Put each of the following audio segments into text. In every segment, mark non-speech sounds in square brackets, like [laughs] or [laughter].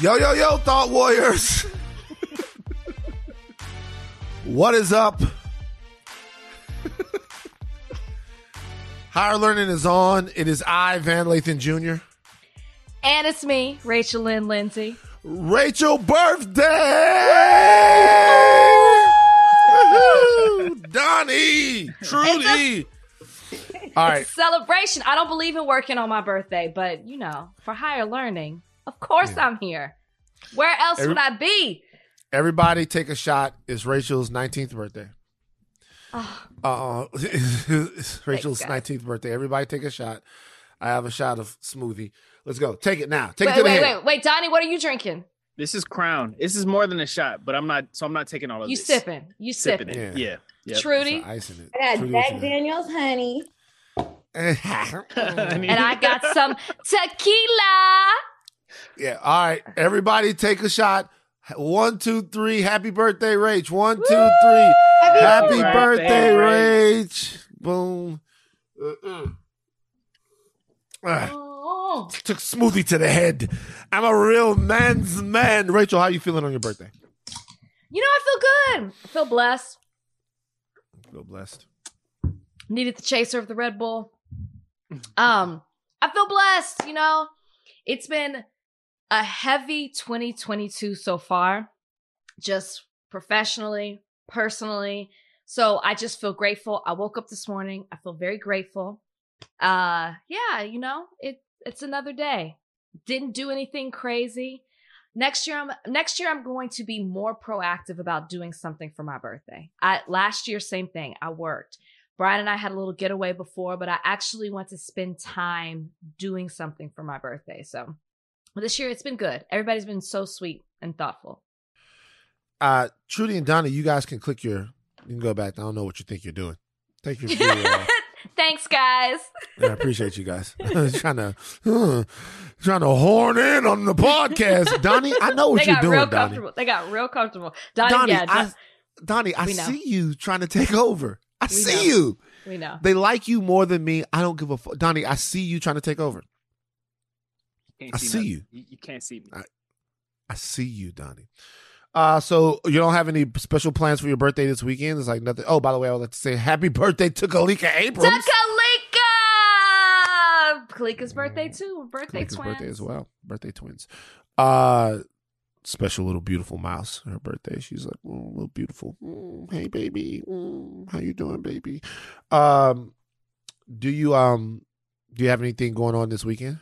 Yo, yo, yo, Thought Warriors. what is up? Higher Learning is on. It is I, Van Lathan Jr. And it's me, Rachel Lynn Lindsay. Rachel birthday! Donnie! Trudy! All right. [laughs] Celebration. I don't believe in working on my birthday, but you know, for higher learning, of course Yeah. I'm here. Where else Every- would I be? Everybody take a shot. It's Rachel's 19th birthday. Oh, Uh, [laughs] it's Rachel's Thanks, 19th birthday. Everybody take a shot. I have a shot of smoothie. Let's go. Take it now. Take it wait, to the wait, head. wait, wait, Donnie, what are you drinking? This is Crown. This is more than a shot, but I'm not. So I'm not taking all of You this. sipping. You Sipping sipping. it. Yeah. Yeah. Yep. Trudy. Some ice in it. I got Trudy, Jack you Daniels honey. [laughs] And I got some [laughs] tequila. Yeah. All right. Everybody take a shot. One, two, three. Happy birthday, Rach. One, two, three. Happy birthday, birthday, Rach. Boom. Uh-uh. Ah. Oh. took smoothie to the head. I'm a real man's man. Rachel, how you feeling on your birthday? You know, I feel good. I feel blessed. Feel blessed. Needed the chaser of the Red Bull. Um, I feel blessed, you know. It's been a heavy 2022 so far, just professionally, personally. So I just feel grateful. I woke up this morning. I feel very grateful. Uh yeah, you know, it it's another day. Didn't do anything crazy. Next year I'm next year I'm going to be more proactive about doing something for my birthday. I last year same thing. I worked. Brian and I had a little getaway before, but I actually want to spend time doing something for my birthday. So this year it's been good. Everybody's been so sweet and thoughtful. Uh, Trudy and Donna, you guys can click your. You can go back. I don't know what you think you're doing. Take your video off. Thanks, guys. I appreciate you guys. [laughs] trying to huh, trying to horn in on the podcast, [laughs] Donnie. I know what they you're got doing, real Donnie. They got real comfortable. Donnie, Donnie, yeah, I, Donnie, I see you trying to take over. I We see know. you. we know. They like you more than me. I don't give a fuck. Donnie, I see you trying to take over. Can't I see nothing. you. you. You can't see me. I see you, Donnie. Uh, so you don't have any special plans for your birthday this weekend? It's like nothing. Oh, by the way, I would like to say happy birthday to Kalika Abrams. Takalika! Kalika's birthday too. Birthday Kalika's twins. birthday as well. Birthday twins. Uh, special little beautiful mouse. Her birthday. She's like, mm, little beautiful. Mm, hey, baby. Mm, how you doing, baby? Um, do you um, do you have anything going on this weekend?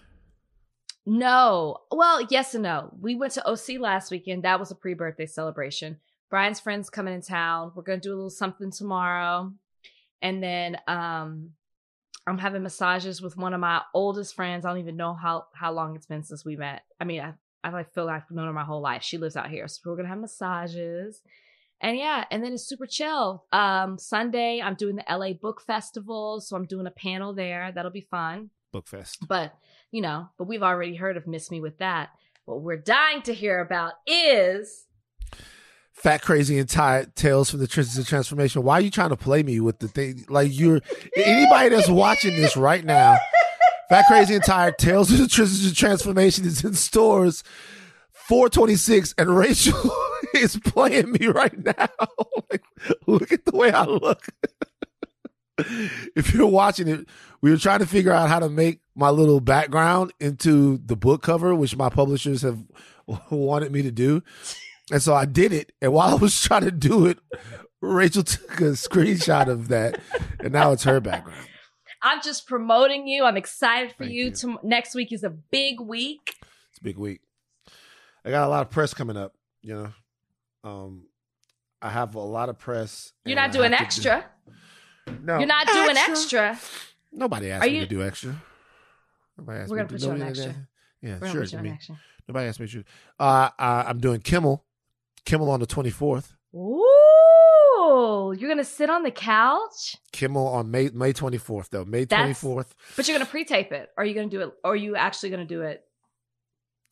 No. Well, yes and no. We went to OC last weekend. That was a pre-birthday celebration. Brian's friends coming in town. We're gonna do a little something tomorrow. And then um I'm having massages with one of my oldest friends. I don't even know how how long it's been since we met. I mean, I I like feel like I've known her my whole life. She lives out here. So we're gonna have massages. And yeah, and then it's super chill. Um Sunday, I'm doing the LA Book Festival. So I'm doing a panel there. That'll be fun Book Fest. but you know, but we've already heard of Miss Me with that. What we're dying to hear about is Fat, crazy, and tired tales from the trenches of transformation. Why are you trying to play me with the thing? Like you're anybody that's watching this right now. Fat, crazy, and tired tales of the trenches of transformation is in stores. 426 and Rachel [laughs] is playing me right now. [laughs] like, look at the way I look. [laughs] [laughs] if you're watching it, we were trying to figure out how to make my little background into the book cover, which my publishers have [laughs] wanted me to do. And so I did it. And while I was trying to do it, Rachel took a screenshot of that, and now it's her background. I'm just promoting you. I'm excited for Thank you. you. To, next week is a big week. It's a big week. I got a lot of press coming up. You know, um, I have a lot of press. You're not doing extra. Do- no, You're not doing extra. Nobody asked Are me you- to do extra. Nobody asked We're me gonna to put do you on any extra. that. Yeah, We're gonna sure. put you I on mean, action. nobody asked me to. Uh, uh, I'm doing Kimmel. Kimmel on the 24th. Ooh, you're gonna sit on the couch, Kimmel on May May 24th though. May That's- 24th. but you're gonna pre-tape it. Are you gonna do it? Or are you actually gonna do it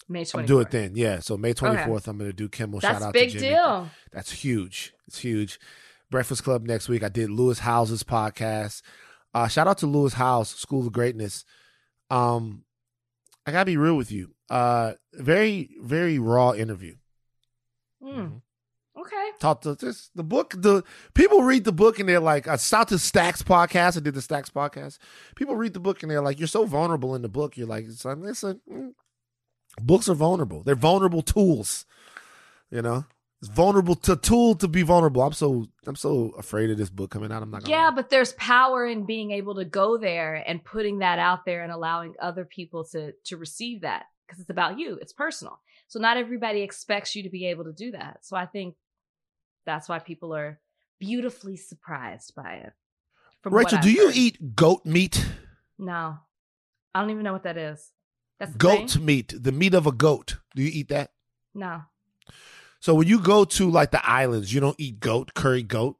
May 24th? I'm do it then. Yeah. So May 24th, I'm going to do Kimmel. That's Shout out big to Jimmy. deal. That's huge. It's huge. Breakfast Club next week. I did Lewis Howes's podcast. Uh, shout out to Lewis Howes, School of Greatness. Um, I gotta be real with you. Uh, very very raw interview. Hmm. Okay. Talk to this the book. The people read the book and they're like, I saw the Stacks podcast. I did the Stacks podcast. People read the book and they're like, you're so vulnerable in the book. You're like, it's, it's a, mm, books are vulnerable. They're vulnerable tools. You know, it's vulnerable to tool to be vulnerable. I'm so I'm so afraid of this book coming out. I'm not. Gonna Yeah, but there's power in being able to go there and putting that out there and allowing other people to to receive that because it's about you. It's personal. So not everybody expects you to be able to do that. So I think that's why people are beautifully surprised by it. from Rachel, do you heard. eat goat meat? No, I don't even know what that is. That's Goat thing? meat, the meat of a goat. Do you eat that? No. So when you go to like the islands, you don't eat goat, curry goat,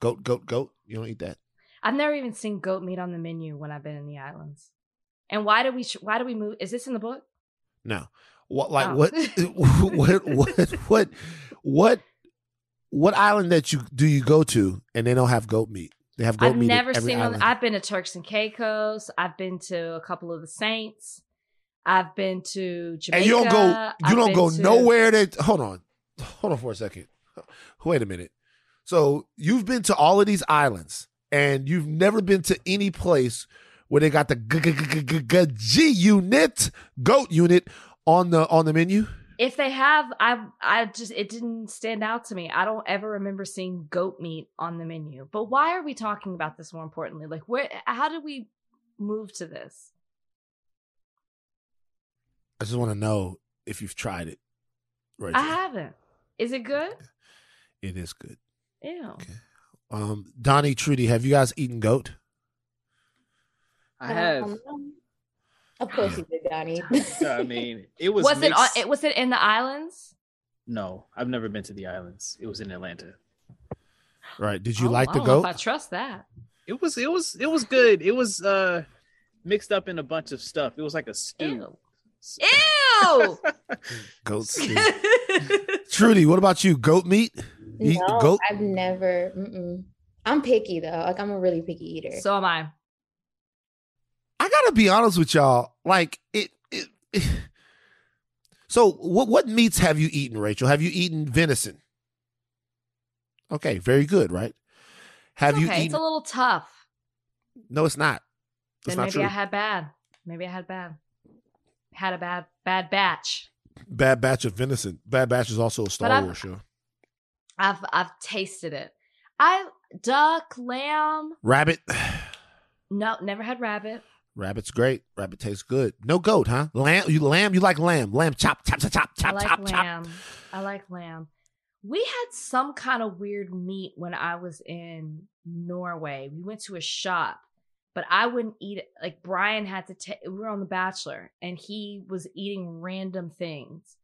goat, goat, goat. You don't eat that. I've never even seen goat meat on the menu when I've been in the islands. And why do we? sh- Why do we move? Is this in the book? No. What like Oh. what [laughs] [laughs] what what what what what island that you do you go to and they don't have goat meat? They have goat meat. I've meat. at never seen. island. I've been to Turks and Caicos. I've been to a couple of the Saints. I've been to Jamaica. and you don't go you I've don't go to- nowhere that hold on. [laughs] Hold on for a second. [laughs] Wait a minute. So you've been to all of these islands and you've never been to any place where they got the g- g- g- g- g- G unit, goat unit on the on the menu? If they have, I I just it didn't stand out to me. I don't ever remember seeing goat meat on the menu. But why are we talking about this more importantly? Like where? How did we move to this? I just want to know if you've tried it. Right. I haven't. Is it good? It is good. Ew. Okay. Um, Donnie, Trudy, have you guys eaten goat? I have. Um, of course you did, Donnie. [laughs] I mean, it was. Was, it? On, mixed- it was it in the islands? No, I've never been to the islands. It was in Atlanta. Right. Did you Oh, like I the goat? I trust that. It was. It was. It was good. It was uh mixed up in a bunch of stuff. It was like a stew. Ew. Ew. [laughs] Goat [laughs] stew. Trudy, what about you? Goat meat? You eat no, goat? I've never. Mm-mm. I'm picky though. Like I'm a really picky eater. so am I. I gotta be honest with y'all. Like it, it, it- [sighs] So what what meats have you eaten, Rachel? Have you eaten venison? Okay, very good, right? Have It's you okay. eaten? It's a little tough. no, it's not. That's Then not maybe true. I had bad. Maybe I had bad. Had a bad bad batch. Bad Batch of venison. Bad Batch is also a Star Wars show. I've I've tasted it. I duck, lamb. Rabbit. [sighs] No, never had rabbit. Rabbit's great. Rabbit tastes good. No goat, huh? Lamb. You lamb. You like lamb. Lamb. Chop. Chop. Chop. Chop. Chop. I like Chop. Chop. lamb. I like lamb. We had some kind of weird meat when I was in Norway. We went to a shop, but I wouldn't eat it. Like Brian had to take. We were on The Bachelor, and he was eating random things.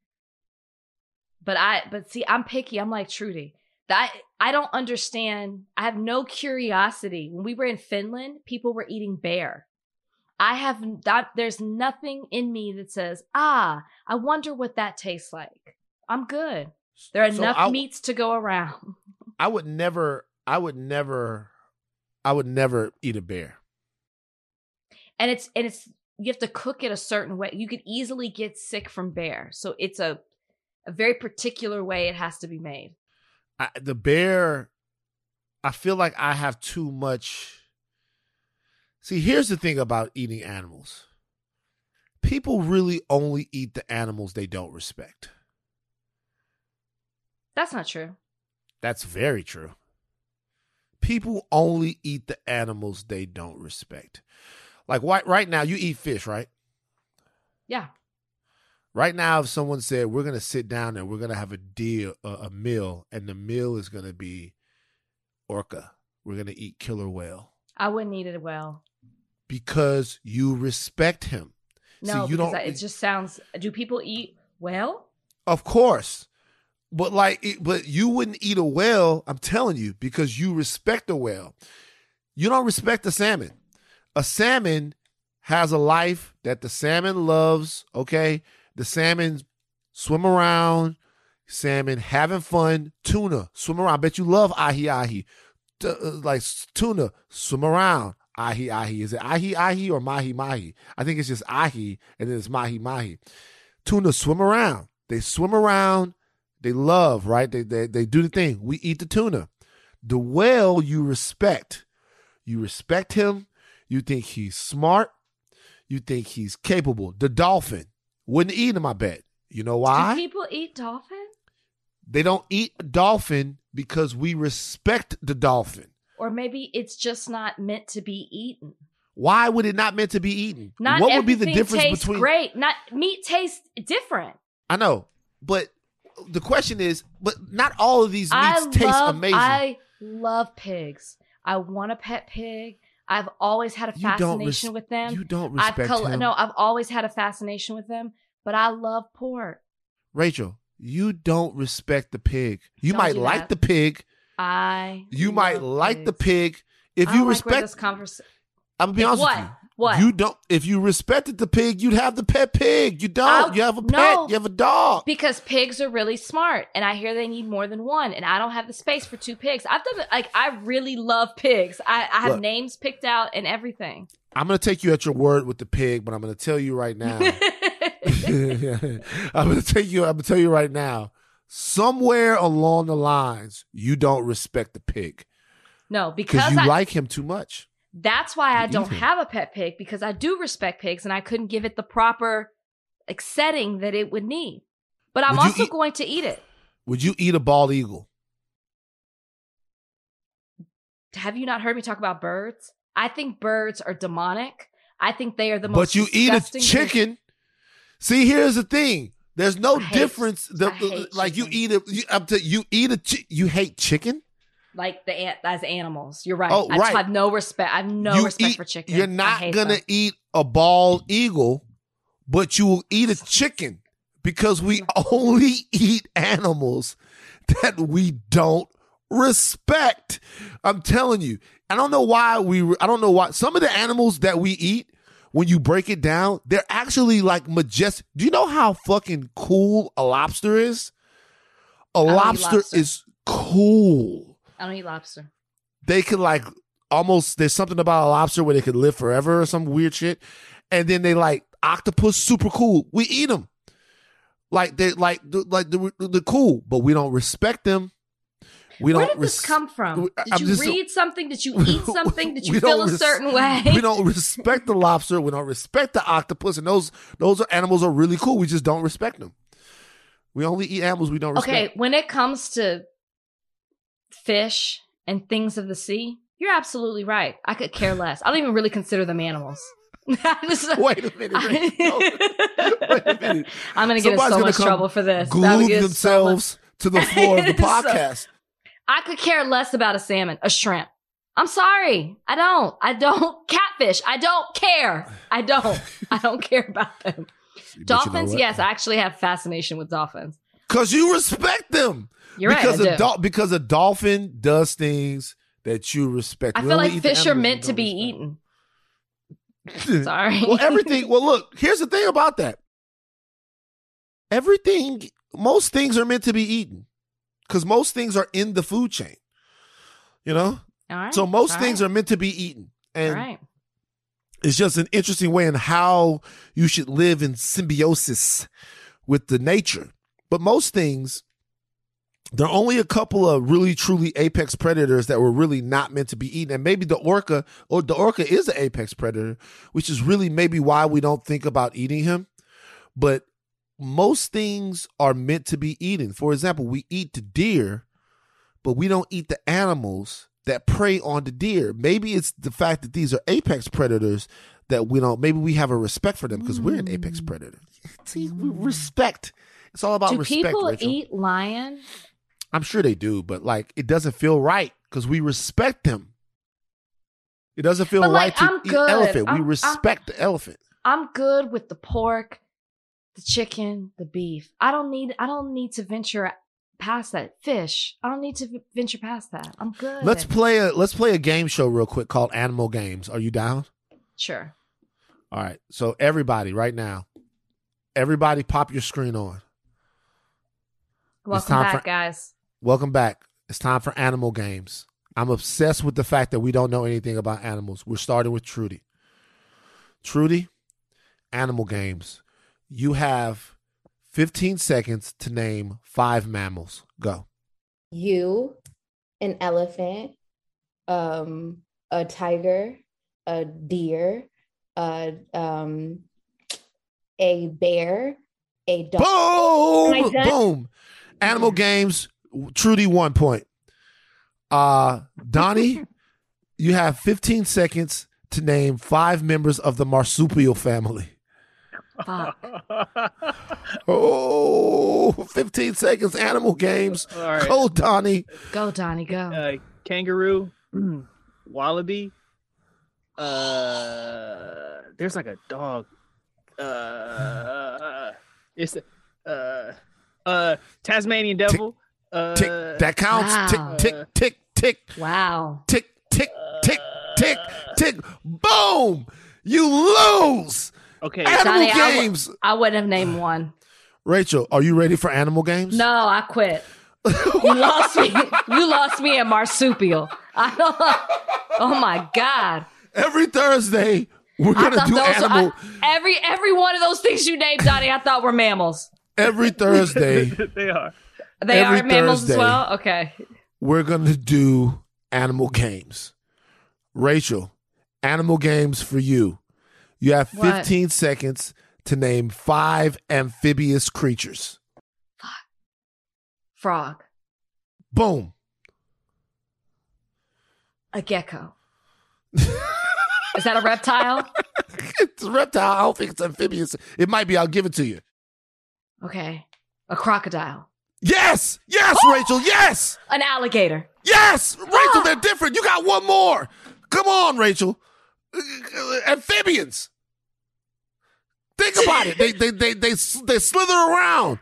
But I, but see, I'm picky. I'm like Trudy. That I don't understand. I have no curiosity. When we were in Finland, people were eating bear. I have that. There's nothing in me that says, "Ah, I wonder what that tastes like." I'm good. There are So enough I- meats to go around. [laughs] I would never. I would never. I would never eat a bear. And it's and it's you have to cook it a certain way. You could easily get sick from bear, so it's a a very particular way it has to be made. I, the bear. I feel like I have too much. See, here's the thing about eating animals. People really only eat the animals they don't respect. That's not true. That's very true. People only eat the animals they don't respect. Like right, right now, you eat fish, right? Yeah, Right now, if someone said we're gonna sit down and we're gonna have a deal, a, a meal, and the meal is gonna be orca, we're gonna eat killer whale I wouldn't eat it well. because you respect him. No, See, you because don't. I- it just sounds. Do people eat well? Of course. But like it, but you wouldn't eat a whale, I'm telling you, because you respect a whale. You don't respect a salmon. A salmon has a life that the salmon loves, okay? The salmon swim around, salmon having fun, tuna, swim around. I bet you love ahi ahi. T- uh, like tuna, swim around. Ahi ahi. Is it ahi ahi or mahi mahi? I think it's just ahi and then it's mahi mahi Tuna swim around. They swim around. They love, right? They, they they do the thing. We eat the tuna. The whale you respect. You respect him. You think he's smart. You think he's capable. The dolphin wouldn't eat him, I bet. You know Do why? people eat dolphin? They don't eat dolphin because we respect the dolphin. Or maybe it's just not meant to be eaten. Why would it not meant to be eaten? Not what would be the difference between great. Not meat tastes different. I know, but the question is, but not all of these meats I taste love, amazing. I love pigs. I want a pet pig. I've always had a fascination res- with them. you don't I've respect col- him. no, I've always had a fascination with them, but I love pork. Rachel, you don't respect the pig. You Don't might like that. the pig. I You might like the pig. If you like respect, this conversation. I'm gonna be honest what? with you. What? You don't. If you respected the pig, you'd have the pet pig. You don't. I- you have a pet. no. You have a dog. because pigs are really smart, and I hear they need more than one, and I don't have the space for two pigs. I've done like I really love pigs. I, I have Look. names picked out and everything. I'm gonna take you at your word with the pig, but I'm gonna tell you right now. [laughs] [laughs] I'm gonna take you. I'm gonna tell you right now. Somewhere along the lines, you don't respect the pig no, because because you I, like him too much. That's why I don't have a pet pig because I do respect pigs and I couldn't give it the proper like setting that it would need. But I'm Would also eat- going to eat it. Would you eat a bald eagle? Have you not heard me talk about birds? I think birds are demonic. I think they are the most. But you eat a chicken. See, here's the thing. There's no hate- difference. The, like you eat a you, up to you eat a chi- you hate chicken. Like the ant as animals. You're right. Oh, I right. have no respect. I have no you respect eat, for chicken. You're not gonna them. eat a bald eagle, but you will eat a chicken because we [laughs] only eat animals that we don't respect. I'm telling you. I don't know why we. I don't know why some of the animals that we eat. When you break it down, they're actually like majestic. Do you know how fucking cool a lobster is? A lobster, lobster. is cool I don't eat lobster. they could like almost there's something about a lobster where they could live forever or some weird shit and then they like octopus super cool we eat them like they like like they're, they're cool but we don't respect them we Where did this res- come from? Did I'm you just- read something? Did you [laughs] eat something? Did [laughs] you feel a res- certain way? we don't respect the lobster we don't respect the octopus and those those are animals are really cool we just don't respect them we only eat animals we don't respect. Okay, when it comes to fish and things of the sea, you're absolutely right. I could care less. I don't even really consider them animals. [laughs] wait, a minute, [laughs] wait a minute i'm gonna get in so much trouble for this. Glue in so themselves to the floor of the [laughs] So- podcast I could care less about a salmon, a shrimp. I'm sorry. I don't. I don't. Catfish. I don't care. I don't. I don't care about them. But you know Dolphins, yes, I actually have fascination with dolphins. Because you respect them. You're right. because do. because a dolphin does things that you respect. I We feel like fish are meant to be eaten. [laughs] Sorry. well, everything. [laughs] Well, look. Here's the thing about that. Everything. Most things are meant to be eaten because most things are in the food chain. You know, All right. so most All things right. are meant to be eaten, and right. it's just an interesting way in how you should live in symbiosis with the nature. But most things, there are only a couple of really truly apex predators that were really not meant to be eaten. And maybe the orca or the orca is an apex predator, which is really maybe why we don't think about eating him. But most things are meant to be eaten. For example, we eat the deer, but we don't eat the animals that prey on the deer. Maybe it's the fact that these are apex predators that we don't. Maybe we have a respect for them because we're an apex mm. predator. See, we respect. It's all about Do respect. people Rachel. eat lion? I'm sure they do, but like it doesn't feel right because we respect them. It doesn't feel But, right like, to I'm eat elephant. I'm- we I'm- respect the elephant. I'm good with the pork, the chicken, the beef. I don't need. I don't need to venture past that. Fish. I don't need to venture past that. I'm good. Let's play a let's play a game show real quick called Animal Games. Are you down? Sure. All right. So everybody, right now, everybody, pop your screen on. Welcome back, for- guys. Welcome back. It's time for Animal Games. I'm obsessed with the fact that we don't know anything about animals. We're starting with Trudy. Trudy, Animal Games. You have 15 seconds to name five mammals. Go. You, an elephant, um, a tiger, a deer, a um, a bear, a dog. Boom! Am I done? Boom. Animal games, Trudy, one point. Uh, Donnie, [laughs] you have 15 seconds to name five members of the marsupial family. Fuck. [laughs] Oh, 15 seconds, animal games. All right. Go, Donnie. Go, Donnie, go. Uh, kangaroo, wallaby. Uh, there's like a dog. Uh, it's uh, uh, Tasmanian devil. Uh, Tick. That counts. Wow. Tick, tick, tick, tick, wow. tick, tick, tick, tick, tick. Boom! You lose. Okay. Animal Donnie, I w- games. I wouldn't have named one. Rachel, are you ready for animal games? No, I quit. You lost me. You lost me at marsupial. I don't. Oh my god! Every Thursday, we're I gonna do those. animal. I, every every one of those things you named, Donnie, I thought were mammals. Every Thursday, [laughs] they are. They Every are mammals Thursday. as well. Okay. we're gonna do animal games. Rachel, animal games for you. You have What? 15 seconds to name five amphibious creatures. Frog, Boom. a gecko. Is that a reptile? [laughs] It's a reptile. I don't think it's amphibious. It might be. I'll give it to you. Okay. A crocodile. Yes. Yes, [gasps] Rachel. Yes. An alligator. Yes. [gasps] Rachel, they're different. You got one more. Come on, Rachel. Amphibians. Think about it. They they they they they slither around.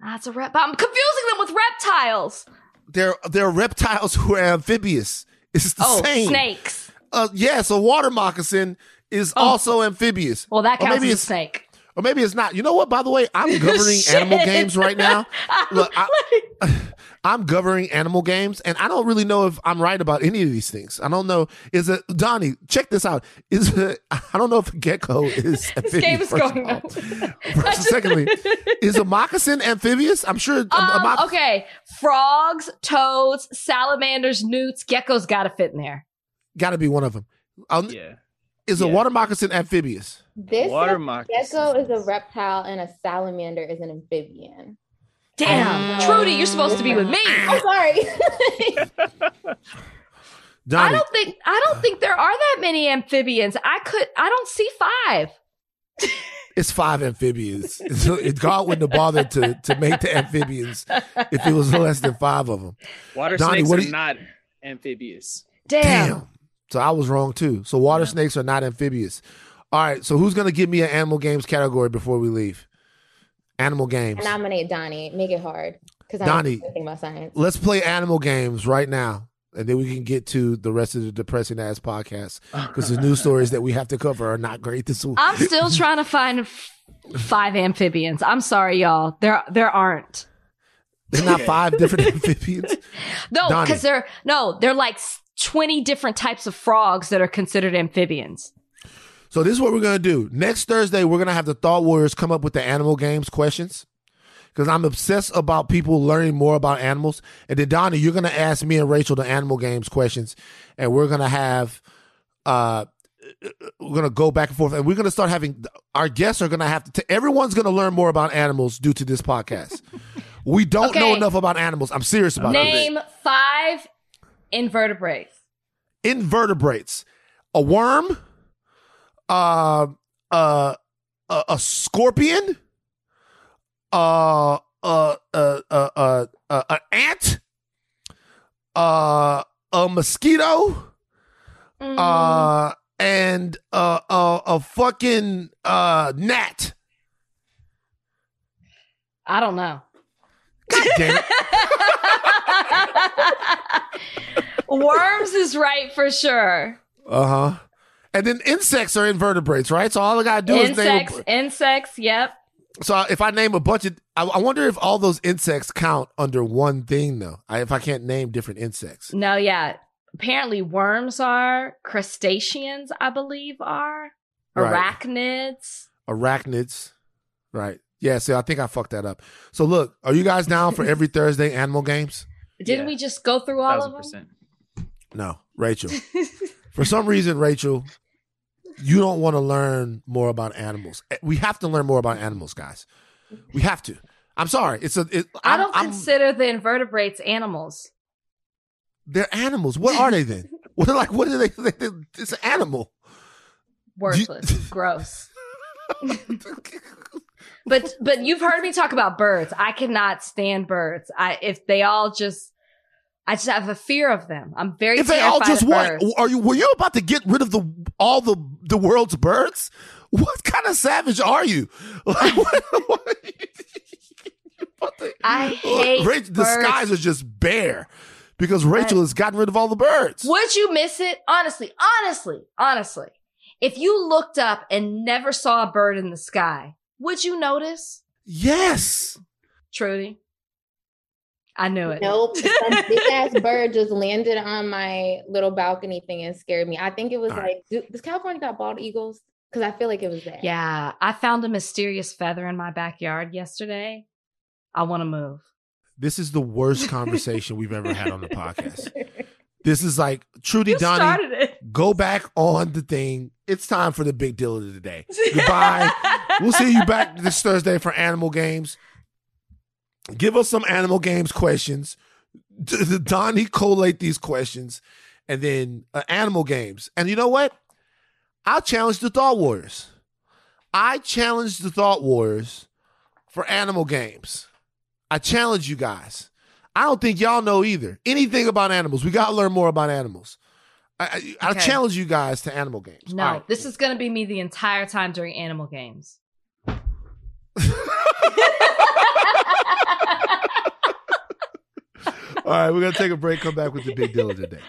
That's a rep. I'm confusing them with reptiles. They're they're reptiles who are amphibious. It's the Oh, same. snakes. Uh, yes, a water moccasin is Oh. also amphibious. Well, that counts maybe as a snake. Or maybe it's not. You know what? By the way, I'm governing [laughs] animal games right now. [laughs] Look, I, [sighs] I'm governing animal games, and I don't really know if I'm right about any of these things. I don't know. Is it Donnie? Check this out. Is it, [laughs] I don't know if a gecko is this game amphibious. is first of going all. on. First, secondly, is a moccasin amphibious? I'm sure. a- a Um, moc- okay, frogs, toads, salamanders, newts, geckos got to fit in there. Got to be one of them. Um, Yeah. Is a water moccasin amphibious? This Water says gecko is a reptile and a salamander is an amphibian. Damn, Oh. Trudy, you're supposed to be with me. [laughs] I'm sorry. [laughs] I don't think I don't think there are that many amphibians. I could I don't see five. [laughs] it's five amphibians. So it, God wouldn't have bothered to to make the amphibians if it was less than five of them. Water Donnie, snakes what are do you- not amphibious. Damn. Damn. So I was wrong too. So water Yeah. snakes are not amphibious. All right. So who's gonna give me an animal games category before we leave? Animal games. Nominate Donnie. Make it hard. Because I Donnie. don't know about science. Let's play animal games right now, and then we can get to the rest of the depressing ass podcast because the news stories that we have to cover are not great this week. I'm still [laughs] trying to find five amphibians. I'm sorry, y'all. There there aren't. There's not [laughs] five different [laughs] amphibians. No, because they're no, they're like s- 20 different types of frogs that are considered amphibians. So this is what we're gonna do. Next Thursday, we're gonna have the Thought Warriors come up with the animal games questions. Because I'm obsessed about people learning more about animals. And then Donnie, you're gonna ask me and Rachel the animal games questions, and we're gonna have uh we're gonna go back and forth, and we're gonna start having our guests are gonna have to. T- everyone's gonna learn more about animals due to this podcast. we don't know enough about animals. I'm serious about it. Name five invertebrates. Invertebrates, a worm, uh, uh, a, a scorpion, uh, uh, uh, uh, uh, uh, an ant, uh, a mosquito, Mm, uh, and uh, uh, a fucking uh, gnat. I don't know. Damn it! [laughs] Worms is right for sure. Uh huh. And then insects are invertebrates, right? So all I gotta do is name. Insects, insects, yep. So if I name a bunch of, I, I wonder if all those insects count under one thing, though. I, if I can't name different insects. No, yeah. Apparently worms are, crustaceans, I believe, are. Right. Arachnids. Arachnids, right? Yeah, see, I think I fucked that up. So look, are you guys down for every Thursday animal games? Didn't Yeah. we just go through all Thousand of percent. No, Rachel. [laughs] For some reason, Rachel, you don't want to learn more about animals. Eh, We have to learn more about animals, guys. We have to. I'm sorry. It's a. It, I I'm- don't I'm- consider the invertebrates animals. they're animals. What are they then? [laughs] What are like? What are they? they- It's an animal. Worthless. [laughs] Gross. But but you've heard me talk about birds. I cannot stand birds. I if they all just I just have a fear of them. I'm very if they all just what? Are you? Were you about to get rid of the all the the world's birds? [laughs] What kind of savage are you? [laughs] Like, what, what- You're about to- I hate Rachel, the skies are just bare because Rachel has gotten rid of all the birds. Would you miss it? Honestly, honestly, honestly. If you looked up and never saw a bird in the sky, would you notice? Yes. Trudy. I knew it. Nope. [laughs] Some big ass bird just landed on my little balcony thing and scared me. I think it was All right. like, do, does California got bald eagles? Because I feel like it was that. Yeah, I found a mysterious feather in my backyard yesterday. I want to move. This is the worst conversation we've ever had on the podcast. [laughs] This is like Trudy You Donnie. Go back on the thing. It's time for the big deal of the day. [laughs] Goodbye. We'll see you back this Thursday for animal games. Give us some animal games questions. Donnie collate these questions, and then uh, animal games. And you know what? I'll challenge the Thought Warriors. I challenge the Thought Warriors for animal games. I challenge you guys. I don't think y'all know either anything about animals. We got to learn more about animals. I, I, I Okay. challenge you guys to animal games. No, All right. this is going to be me the entire time during animal games. [laughs] All right, we're gonna take a break. Come back with the big deal of the day.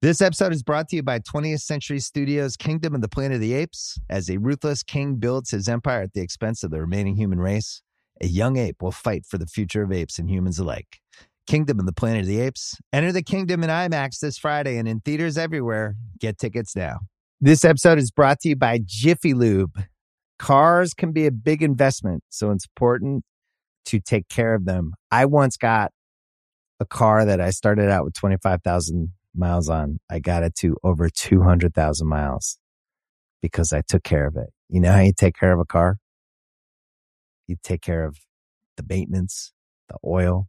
This episode is brought to you by 20th Century Studios' Kingdom of the Planet of the Apes. As a ruthless king builds his empire at the expense of the remaining human race, a young ape will fight for the future of apes and humans alike. Kingdom of the Planet of the Apes. Enter the kingdom in IMAX this Friday and in theaters everywhere. Get tickets now. This episode is brought to you by Jiffy Lube. Cars can be a big investment, so it's important to take care of them. I once got a car that I started out with 25,000 miles on. I got it to over 200,000 miles because I took care of it. You know how you take care of a car? You take care of the maintenance, the oil,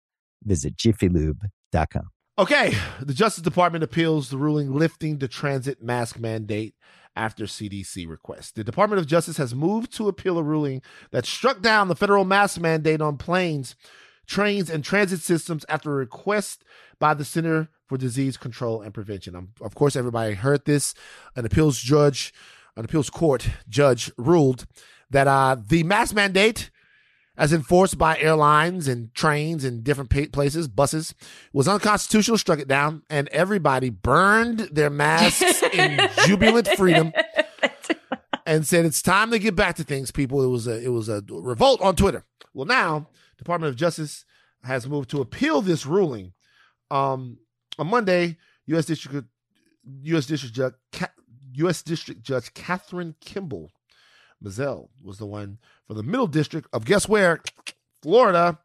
visit jiffylube.com. Okay, the Justice Department appeals the ruling lifting the transit mask mandate after CDC request. The Department of Justice has moved to appeal a ruling that struck down the federal mask mandate on planes, trains, and transit systems after a request by the Center for Disease Control and Prevention. Um, of course, everybody heard this. An appeals judge, an appeals court judge ruled that uh, the mask mandate as enforced by airlines and trains and different places, buses, was unconstitutional, struck it down, and everybody burned their masks [laughs] in jubilant freedom [laughs] and said it's time to get back to things, people. It was a it was a revolt on Twitter. Well, now Department of Justice has moved to appeal this ruling. Um, on Monday, U.S. District U.S. District Judge U.S. District Judge Kathryn Kimball Mizelle was the one for the Middle District of guess where, Florida,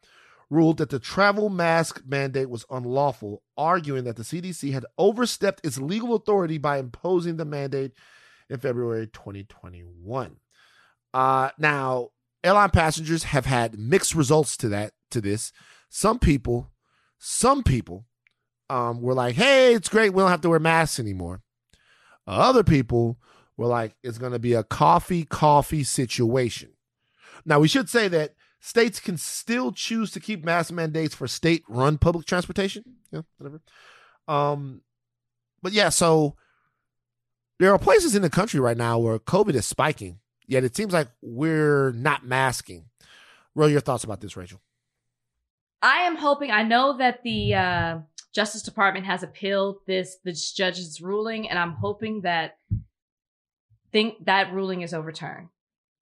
ruled that the travel mask mandate was unlawful, arguing that the CDC had overstepped its legal authority by imposing the mandate in February 2021. Uh, now, airline passengers have had mixed results to that to this. Some people, some people, um, were like, "Hey, it's great. We don't have to wear masks anymore." Other people were like, "It's going to be a coffee coffee situation." Now, we should say that states can still choose to keep mask mandates for state-run public transportation. Yeah, whatever. Um, but yeah, so there are places in the country right now where COVID is spiking, yet it seems like we're not masking. What your thoughts about this, Rachel? I am hoping. I know that the uh, Justice Department has appealed this this judge's ruling, and I'm hoping that think that ruling is overturned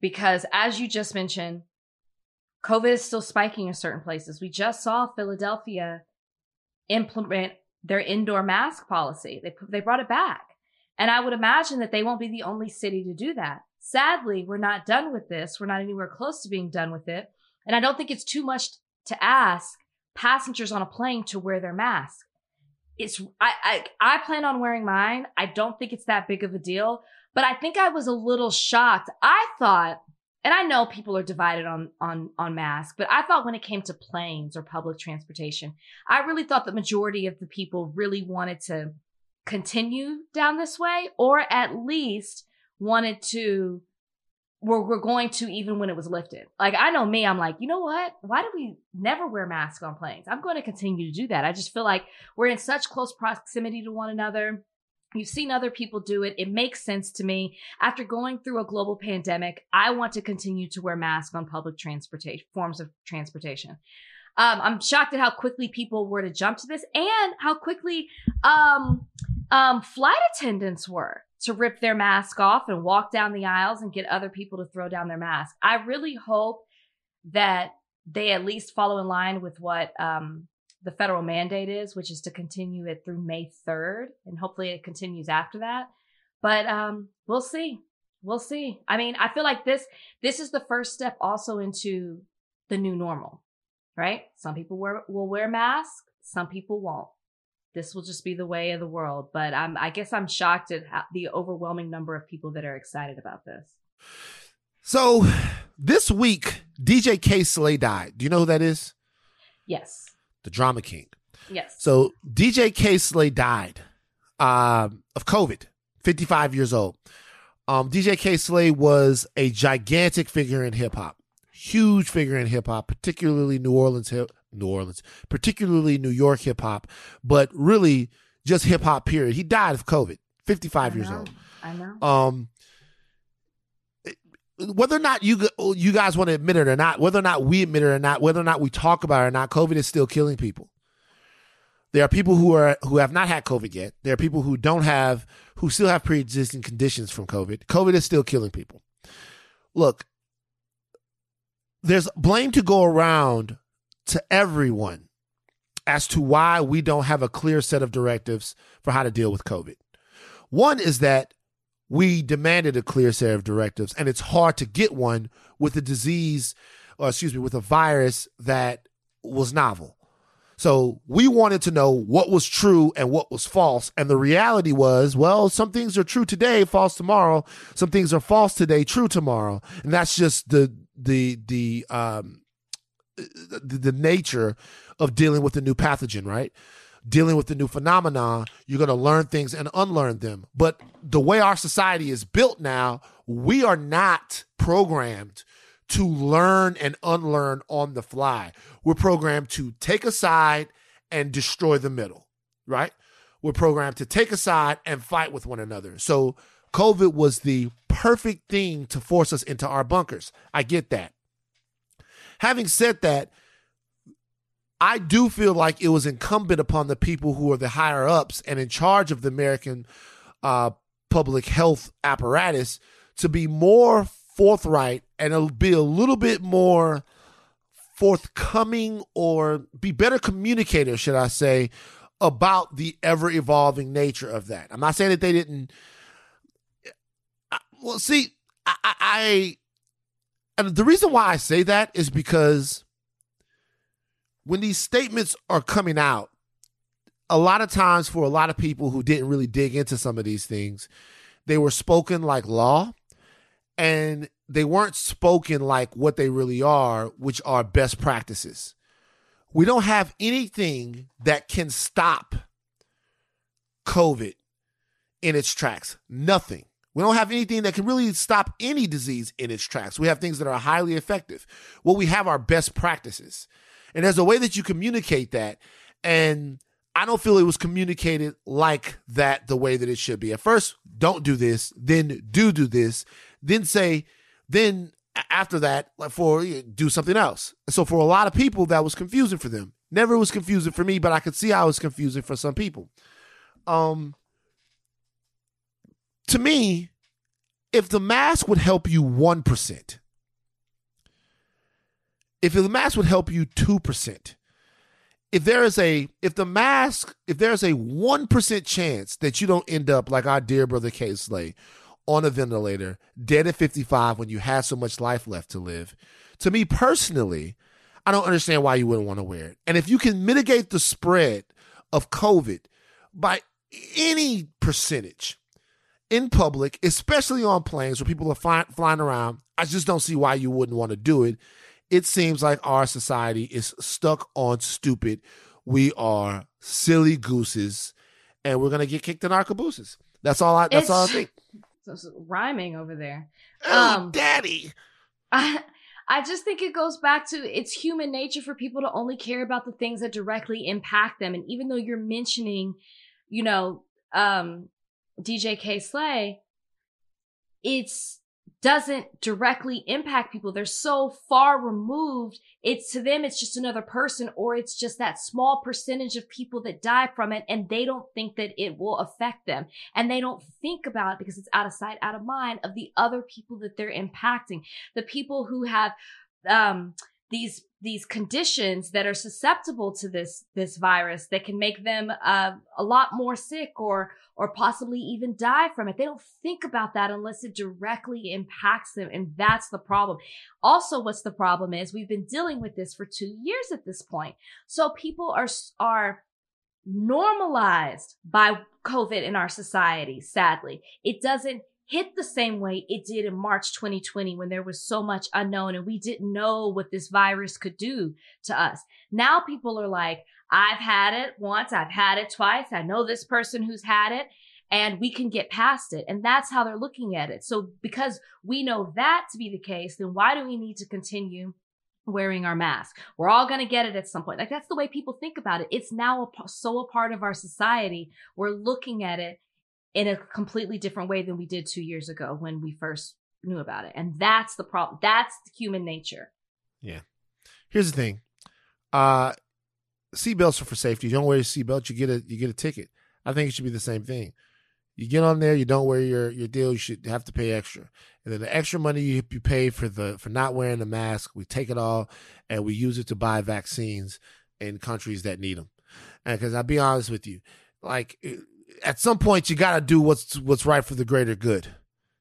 because, as you just mentioned, COVID is still spiking in certain places. We just saw Philadelphia implement their indoor mask policy. They they brought it back, and I would imagine that they won't be the only city to do that. Sadly, we're not done with this. We're not anywhere close to being done with it, and I don't think it's too much to ask passengers on a plane to wear their mask. It's I, I I plan on wearing mine. I don't think it's that big of a deal, but I think I was a little shocked. I thought, and I know people are divided on on on masks, but I thought when it came to planes or public transportation, I really thought the majority of the people really wanted to continue down this way, or at least wanted to we're, we're going to even when it was lifted. Like I know me, I'm like, you know what? Why do we never wear masks on planes? I'm going to continue to do that. I just feel like we're in such close proximity to one another. You've seen other people do it. It makes sense to me. After going through a global pandemic, I want to continue to wear masks on public transportation forms of transportation. Um, I'm shocked at how quickly people were to jump to this and how quickly um, um, flight attendants were to rip their mask off and walk down the aisles and get other people to throw down their mask. I really hope that they at least follow in line with what um, the federal mandate is, which is to continue it through May 3rd. And hopefully it continues after that. But um, we'll see. We'll see. I mean, I feel like this this is the first step also into the new normal, right? Some people wear, will wear masks, some people won't this will just be the way of the world. But I'm, I guess I'm shocked at how, the overwhelming number of people that are excited about this. So this week, DJ Kay Slay died. Do you know who that is? Yes. The Drama King. Yes. So DJ Kay Slay died um, of COVID, 55 years old. Um, DJ Kay Slay was a gigantic figure in hip hop, huge figure in hip hop, particularly New Orleans hip, New Orleans, particularly New York hip hop, but really just hip hop. Period. He died of COVID, 55 years old. I know. Um, whether or not you oh, you guys want to admit it or not, whether or not we admit it or not, whether or not we talk about it or not, COVID is still killing people. There are people who are who have not had COVID yet. There are people who don't have who still have pre-existing conditions from COVID. COVID is still killing people. Look, there's blame to go around to everyone as to why we don't have a clear set of directives for how to deal with COVID. One is that we demanded a clear set of directives, and it's hard to get one with a disease, or excuse me, with a virus that was novel. So we wanted to know what was true and what was false. And the reality was, well, some things are true today, false tomorrow. Some things are false today, true tomorrow. And that's just the the the um the, the nature of dealing with a new pathogen, right? Dealing with the new phenomena, you're going to learn things and unlearn them. But the way our society is built now, we are not programmed to learn and unlearn on the fly. We're programmed to take a side and destroy the middle, right? We're programmed to take a side and fight with one another. So COVID was the perfect thing to force us into our bunkers. I get that. Having said that, I do feel like it was incumbent upon the people who are the higher ups and in charge of the American uh, public health apparatus to be more forthright and be a little bit more forthcoming or be better communicators, should I say, about the ever evolving nature of that. I'm not saying that they didn't. Well, see, I, I and the reason why I say that is because when these statements are coming out, a lot of times for a lot of people who didn't really dig into some of these things, they were spoken like law and they weren't spoken like what they really are, which are best practices. We don't have anything that can stop COVID in its tracks. Nothing. We don't have anything that can really stop any disease in its tracks. We have things that are highly effective. What we have are best practices. And there's a way that you communicate that. And I don't feel it was communicated like that the way that it should be. At first, don't do this, then do do this, then say, then after that, like for do something else. So for a lot of people, that was confusing for them. Never was confusing for me, but I could see how it was confusing for some people. Um, to me, if the mask would help you one percent, if the mask would help you two percent, if there is a if the mask if there's a one percent chance that you don't end up like our dear brother Kay Slay on a ventilator, dead at 55 when you have so much life left to live, to me personally, I don't understand why you wouldn't want to wear it. And if you can mitigate the spread of COVID by any percentage in public, especially on planes where people are fly- flying around, I just don't see why you wouldn't want to do it. It seems like our society is stuck on stupid. We are silly gooses, and we're gonna get kicked in our cabooses. That's all I. That's all I It's- think. [laughs] So it's rhyming over there. Oh, Um, daddy. [laughs] I I just think it goes back to it's human nature for people to only care about the things that directly impact them. And even though you're mentioning, you know, um, DJ Kay Slay, it's doesn't directly impact people. They're so far removed. It's to them, it's just another person, or it's just that small percentage of people that die from it, and they don't think that it will affect them. And they don't think about it because it's out of sight, out of mind of the other people that they're impacting. The people who have um these these conditions that are susceptible to this this virus that can make them uh, a lot more sick or or possibly even die from it. They don't think about that unless it directly impacts them, and that's the problem. Also, what's the problem is we've been dealing with this for two years at this point, so people are are normalized by COVID in our society. Sadly, it doesn't hit the same way it did in March 2020 when there was so much unknown and we didn't know what this virus could do to us. Now people are like, I've had it once, I've had it twice, I know this person who's had it, and we can get past it. And that's how they're looking at it. So because we know that to be the case, then why do we need to continue wearing our mask? We're all going to get it at some point. Like that's the way people think about it. It's now a, so a part of our society. We're looking at it in a completely different way than we did two years ago when we first knew about it. And that's the problem. That's the human nature. Yeah. Here's the thing. Uh seatbelts are for safety. You don't wear your seatbelt, you get a you get a ticket. I think it should be the same thing. You get on there, you don't wear your, your deal, you should have to pay extra. And then the extra money you, you pay for the for not wearing the mask, we take it all and we use it to buy vaccines in countries that need them. And because I'll be honest with you, like at some point you got to do what's what's right for the greater good.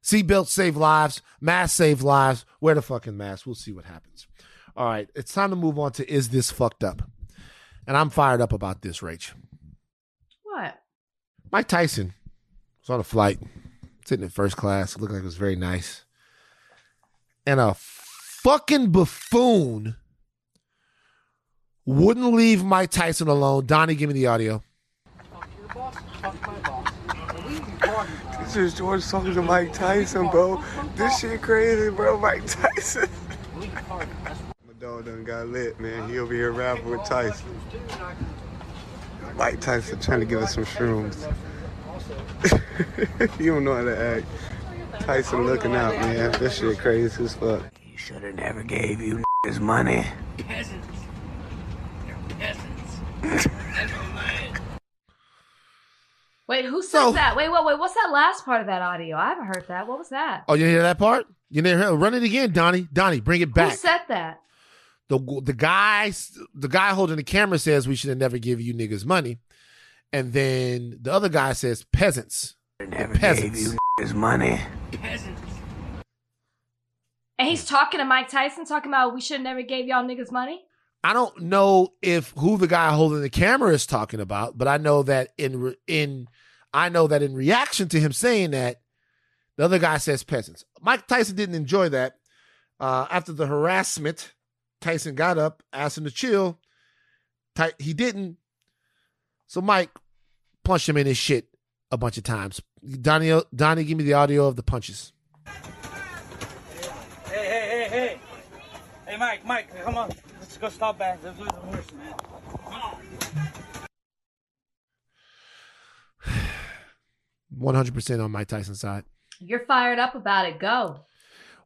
Seatbelts save lives, masks save lives. Wear the fucking mask. We'll see what happens. All right, it's time to move on to is this fucked up? And I'm fired up about this, Rach. What? Mike Tyson was on a flight, sitting in first class. It looked like it was very nice. And a fucking buffoon wouldn't leave Mike Tyson alone. Donnie, give me the audio. This is George talking to Mike Tyson, bro. This shit crazy, bro. Mike Tyson. My dog done got lit, man. He over here rapping with Tyson. Mike Tyson trying to give us some shrooms. [laughs] you don't know how to act. Tyson looking out, man. This shit crazy as fuck. He should have never gave you his money. [laughs] Wait, who said So- that? Wait, wait, wait. What's that last part of that audio? I haven't heard that. What was that? Oh, you hear that part? You didn't hear? Run it again, Donnie. Donnie, bring it back. Who said that? the the guy the guy holding the camera says we should have never give you niggas money, and then the other guy says peasants. Never peasants. gave you his money. Peasants. And he's talking to Mike Tyson, talking about we should have never gave y'all niggas money. I don't know if who the guy holding the camera is talking about, but I know that in in I know that in reaction to him saying that, the other guy says peasants. Mike Tyson didn't enjoy that. Uh, after the harassment, Tyson got up, asked him to chill. Ty- he didn't. So Mike punched him in his shit a bunch of times. Donnie, Donnie, give me the audio of the punches. Hey, hey, hey, hey. Hey, Mike, Mike, come on. Let's go stop back. Let's lose horse, man. Come on. One hundred percent on Mike Tyson's side. You're fired up about it. Go.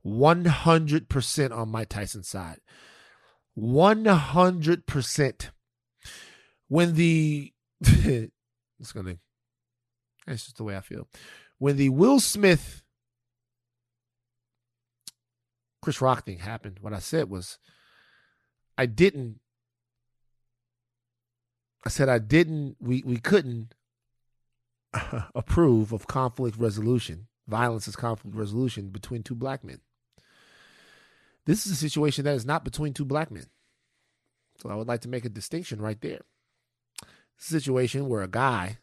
100% on Mike Tyson's side. 100%. When the, [laughs] it's going to, that's just the way I feel. When the Will Smith Chris Rock thing happened, what I said was, I didn't. I said I didn't. We we couldn't [laughs] approve of conflict resolution, violence is conflict resolution between two black men. This is a situation that is not between two black men. So I would like to make a distinction right there. Situation where a guy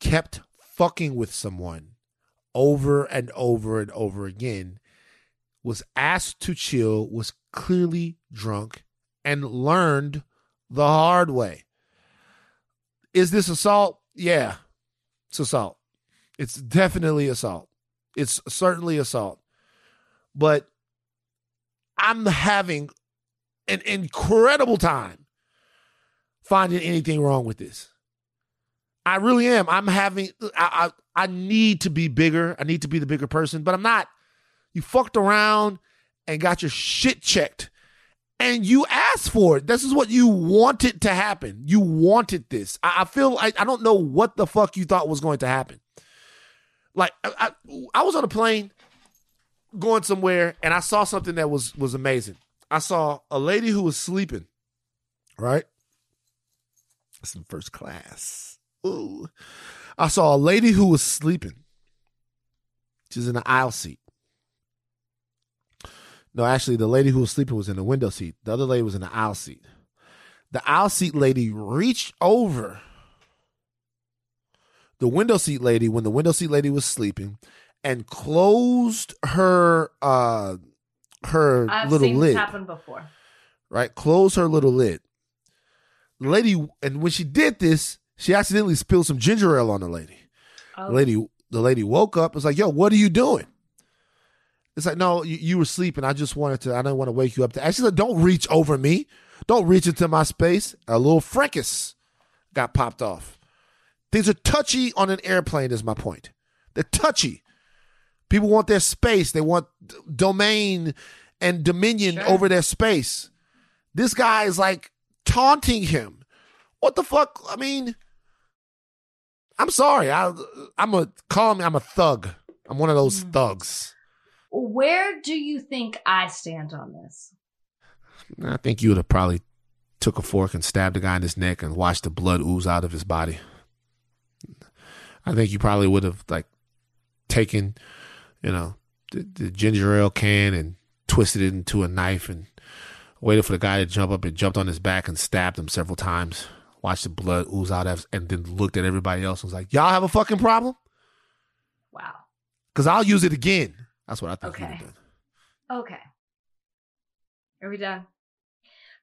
kept fucking with someone over and over and over again was asked to chill, was clearly drunk, and learned the hard way. Is this assault? Yeah, it's assault. It's definitely assault. It's certainly assault. But I'm having an incredible time finding anything wrong with this. I really am. I'm having I, I I need to be bigger. I need to be the bigger person, but I'm not. You fucked around and got your shit checked. And you asked for it. This is what you wanted to happen. You wanted this. I, I feel like I don't know what the fuck you thought was going to happen. Like I, I, I was on a plane going somewhere and I saw something that was was amazing. I saw a lady who was sleeping, right? It's in first class. Ooh. I saw a lady who was sleeping. She's in the aisle seat. No, actually, the lady who was sleeping was in the window seat. The other lady was in the aisle seat. The aisle seat lady reached over the window seat lady when the window seat lady was sleeping and closed her uh her I've little seen lid. this happen before. Right? Close her little lid. The lady and when she did this, she accidentally spilled some ginger ale on the lady. Oh. The lady the lady woke up and was like, yo, what are you doing? It's like, no, you, you were sleeping. I just wanted to, I didn't want to wake you up. To, she said, don't reach over me. Don't reach into my space. A little fracas got popped off. Things are touchy on an airplane, is my point. They're touchy. People want their space. They want d- domain and dominion Sure. over their space. This guy is like taunting him. What the fuck? I mean, I'm sorry. I, I'm a call me. I'm a thug. I'm one of those Mm. thugs. Where do you think I stand on this? I think you would have probably took a fork and stabbed the guy in his neck and watched the blood ooze out of his body. I think you probably would have like taken, you know, the, the ginger ale can and twisted it into a knife and waited for the guy to jump up and jumped on his back and stabbed him several times. Watched the blood ooze out of, and then looked at everybody else and was like, "Y'all have a fucking problem? Wow. Because I'll use it again." That's what I think. Okay. you'd have done. Okay. Are we done?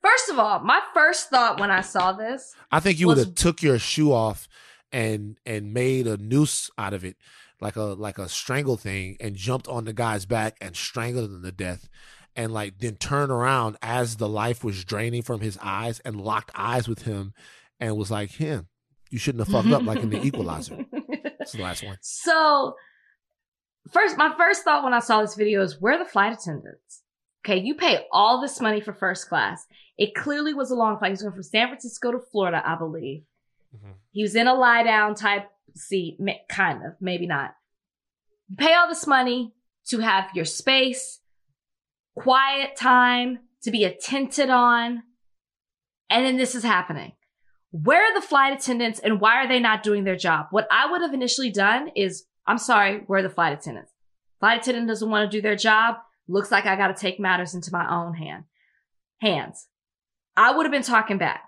First of all, my first thought when I saw this, I think you would have took your shoe off and and made a noose out of it, like a like a strangle thing, and jumped on the guy's back and strangled him to death, and like then turned around as the life was draining from his eyes and locked eyes with him, and was like, "Him, you shouldn't have fucked up like in the [laughs] Equalizer." That's the last one. So, first, my first thought when I saw this video is where are the flight attendants? Okay, you pay all this money for first class. It clearly was a long flight. He was going from San Francisco to Florida, I believe. Mhm. He was in a lie down type seat, kind of, maybe not. You pay all this money to have your space, quiet time, to be attended on, and then this is happening. Where are the flight attendants and why are they not doing their job? What I would have initially done is, I'm sorry, where are the flight attendants? Flight attendant doesn't want to do their job. Looks like I got to take matters into my own hand. Hands. I would have been talking back.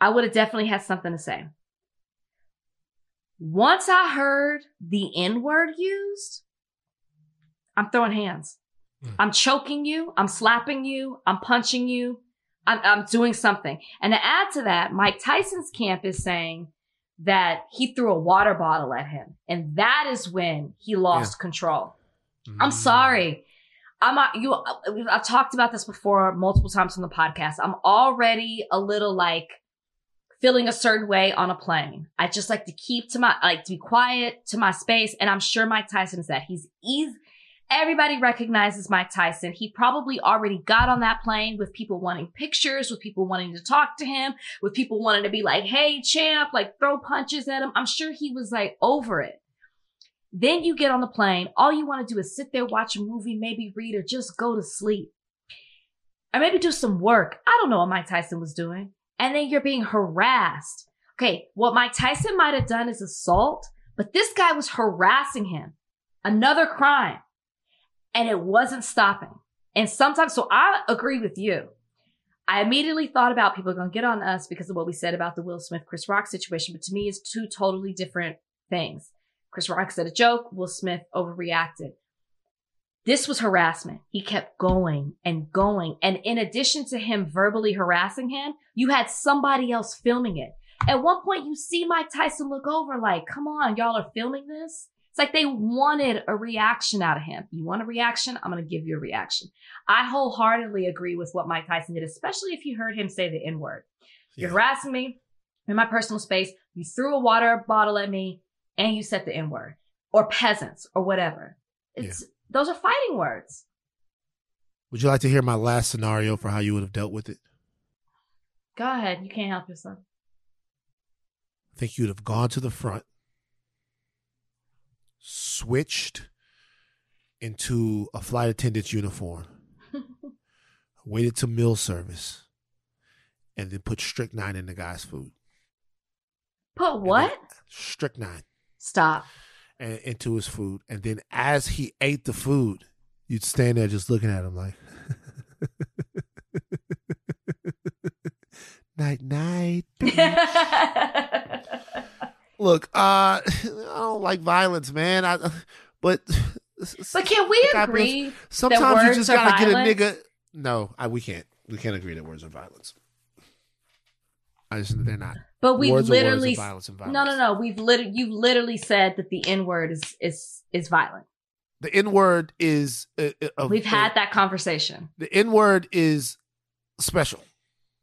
I would have definitely had something to say. Once I heard the N word used, I'm throwing hands. Mm. I'm choking you. I'm slapping you. I'm punching you. I'm, I'm doing something. And to add to that, Mike Tyson's camp is saying that he threw a water bottle at him. And that is when he lost control. I'm Mm. sorry. I'm not, you. I've talked about this before multiple times on the podcast. I'm already a little like feeling a certain way on a plane. I just like to keep to my like to be quiet to my space, and I'm sure Mike Tyson is that. He's easy. Everybody recognizes Mike Tyson. He probably already got on that plane with people wanting pictures, with people wanting to talk to him, with people wanting to be like, hey, champ, like throw punches at him. I'm sure he was like over it. Then you get on the plane. All you want to do is sit there, watch a movie, maybe read, or just go to sleep. Or maybe do some work. I don't know what Mike Tyson was doing. And then you're being harassed. Okay, what Mike Tyson might have done is assault, but this guy was harassing him. Another crime. And it wasn't stopping. And sometimes, so I agree with you. I immediately thought about people going to get on us because of what we said about the Will Smith Chris Rock situation, but to me, it's two totally different things. Chris Rock said a joke, Will Smith overreacted. This was harassment. He kept going and going. And in addition to him verbally harassing him, you had somebody else filming it. At one point, you see Mike Tyson look over like, come on, y'all are filming this? It's like they wanted a reaction out of him. You want a reaction? I'm going to give you a reaction. I wholeheartedly agree with what Mike Tyson did, especially if you heard him say the N word. You're harassing me in my personal space. You threw a water bottle at me and you said the N word or peasants or whatever. It's, those are fighting words. Would you like to hear my last scenario for how you would have dealt with it? Go ahead. You can't help yourself. I think you'd have gone to the front, switched into a flight attendant's uniform, [laughs] waited to meal service, and then put strychnine in the guy's food. Put what? Strychnine Stop. and, into his food. And then as he ate the food, you'd stand there just looking at him like, [laughs] night, night. [laughs] Look, uh, [laughs] I don't like violence, man. I, [laughs] but but can we agree? sometimes you words just gotta get a violence? nigga. No, I, we can't. We can't agree that words are violence. I just they're not. But we words are words and literally violence and violence. no, no, no. We've literally you've literally said that the N word is is is violent. The N word is. Uh, uh, We've uh, had that conversation. the N word is special.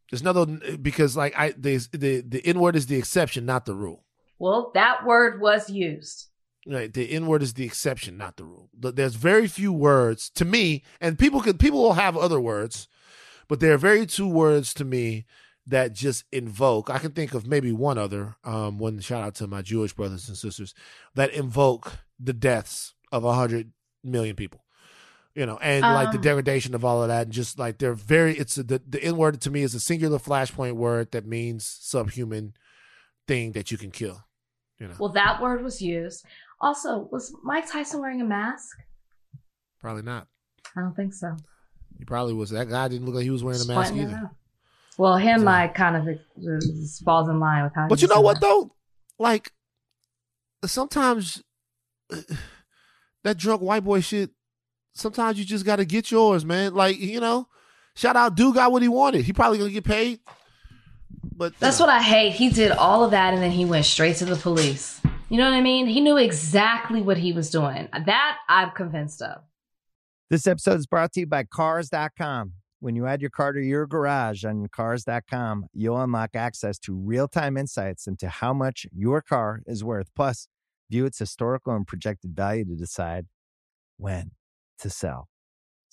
There's another because like I the the the N word is the exception, not the rule. Well, that word was used. Right, the N word is the exception, not the rule. There's very few words to me, and people could people will have other words, but there are very two words to me that just invoke. I can think of maybe one other. Um, one shout out to my Jewish brothers and sisters that invoke the deaths of a hundred million people. You know, and like the Um, degradation of all of that, and just like they're very. It's a, the the N word to me is a singular flashpoint word that means subhuman thing that you can kill. You know, Well, that word was used. Also, was Mike Tyson wearing a mask? probably not. I don't think so. He probably was. That guy didn't look like he was wearing a mask either. Well, him, So- I kind of falls in line with how. But you know what that. though? Like sometimes [sighs] that drunk white boy shit. Sometimes you just got to get yours, man. Like you know, shout out, dude got what he wanted. He probably gonna get paid. But That's what I hate. He did all of that and then he went straight to the police. You know what I mean? He knew exactly what he was doing. That I'm convinced of. This episode is brought to you by Cars.com. When you add your car to your garage on Cars.com, you'll unlock access to real time insights into how much your car is worth. Plus, view its historical and projected value to decide when to sell.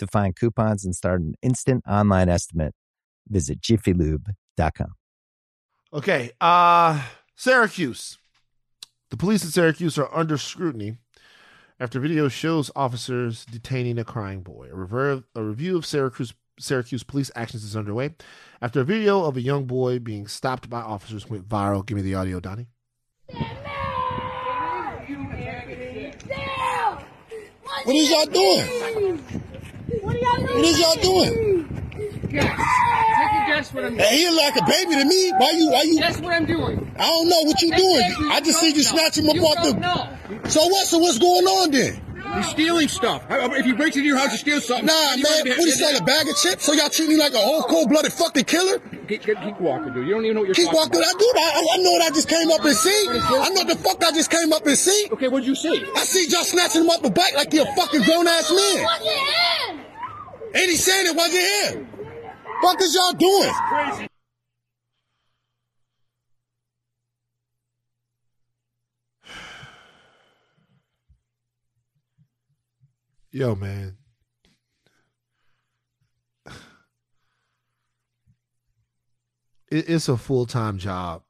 To find coupons and start an instant online estimate, visit jiffylube.com. Okay, uh Syracuse. The police in Syracuse are under scrutiny after video shows officers detaining a crying boy. A, rever- a review of Syracuse, Syracuse police actions is underway after a video of a young boy being stopped by officers went viral. Give me the audio, Donnie. What is y'all doing? What is y'all doing? Guess. Take a guess what I'm doing. Hey, he like a baby to me. Why you? Why you? Guess what I'm doing. I don't know what you doing. I just see you snatch him up off the. know. So what? So what's going on then? You're stealing stuff. If you break into your house, you steal something. Nah, You man. wanna be- What is that? A [laughs] bag of chips? So y'all treat me like a whole cold-blooded fucking killer? Keep, keep, keep walking, dude. You don't even know what you're Keep talking walking. I do. I, I know what I just came up and see. I know the fuck I just came up and see. Okay, what'd you see? I see y'all snatching him up a bike like he a fucking grown ass man. Ain't he saying it wasn't him? Fuck is y'all doing? Yo, man. It's a full time job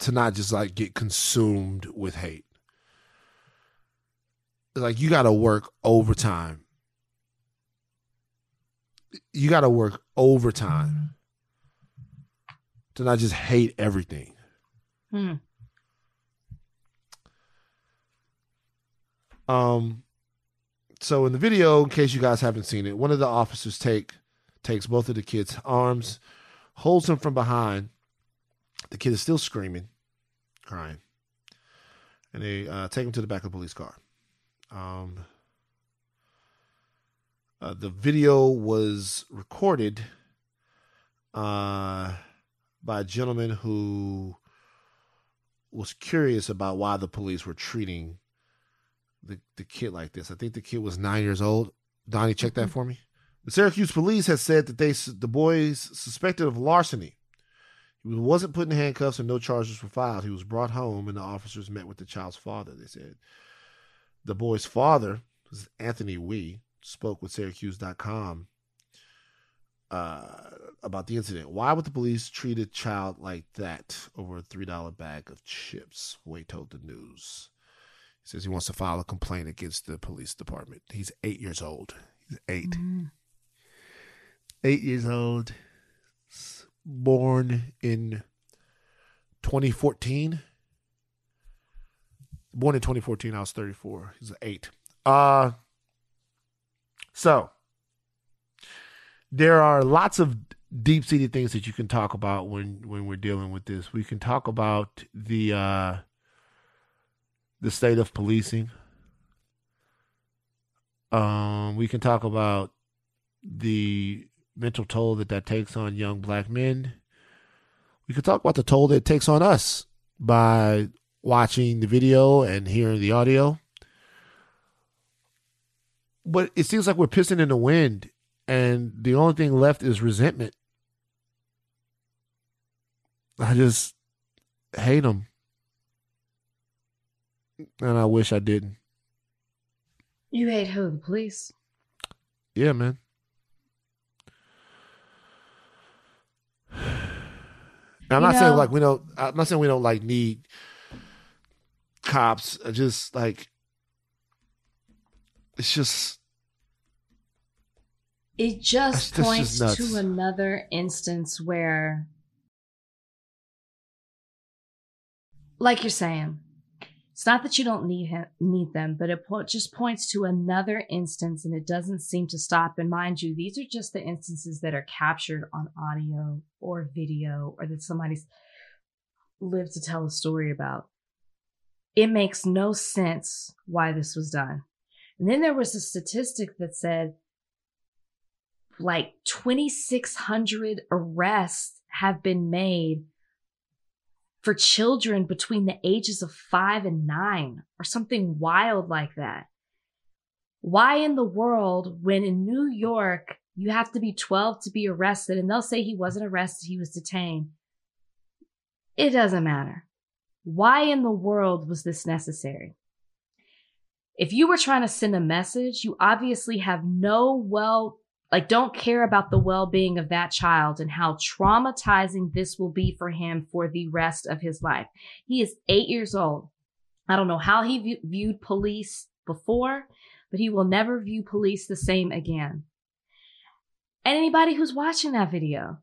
to not just like get consumed with hate. Like you got to work overtime. You got to work overtime to not just hate everything. Hmm. Um, so in the video, in case you guys haven't seen it, one of the officers take takes both of the kids' arms, holds him from behind. The kid is still screaming, crying, and they uh, take him to the back of the police car. Um, uh, the video was recorded uh, by a gentleman who was curious about why the police were treating the, the kid like this. I think the kid was nine years old. Donnie, check that for me. The Syracuse police has said that they the boys suspected of larceny. He wasn't put in handcuffs and no charges were filed. He was brought home and the officers met with the child's father. They said the boy's father, is Anthony Wee, spoke with Syracuse.com uh, about the incident. Why would the police treat a child like that over a three dollar bag of chips? Wade told the news. He says he wants to file a complaint against the police department. He's eight years old. He's 8 Eight years old. Born in 2014. Born in 2014. I was 34. He's eight. Uh, so there are lots of deep seated things that you can talk about when when we're dealing with this. We can talk about the uh the state of policing. Um, we can talk about the mental toll that that takes on young black men. We could talk about the toll that it takes on us by watching the video and hearing the audio. But it seems like we're pissing in the wind, and the only thing left is resentment. I just hate them. And I wish I didn't. You hate who? The police? Yeah, man. I'm You not saying like we don't. I'm not saying we don't like need cops. Just like it's just It just that's points just to another instance where, like you're saying, it's not that you don't need him, need them, but it po- just points to another instance, and it doesn't seem to stop. And mind you, these are just the instances that are captured on audio or video, or that somebody's lived to tell a story about. It makes no sense why this was done. And then there was a statistic that said like 2,600 arrests have been made for children between the ages of five and nine or something wild like that. Why in the world, when in New York, you have to be 12 to be arrested and they'll say he wasn't arrested, he was detained? It doesn't matter. Why in the world was this necessary? If you were trying to send a message, you obviously have no well like don't care about the well-being of that child and how traumatizing this will be for him for the rest of his life. He is 8 years old. I don't know how he view- viewed police before, but he will never view police the same again. And anybody who's watching that video,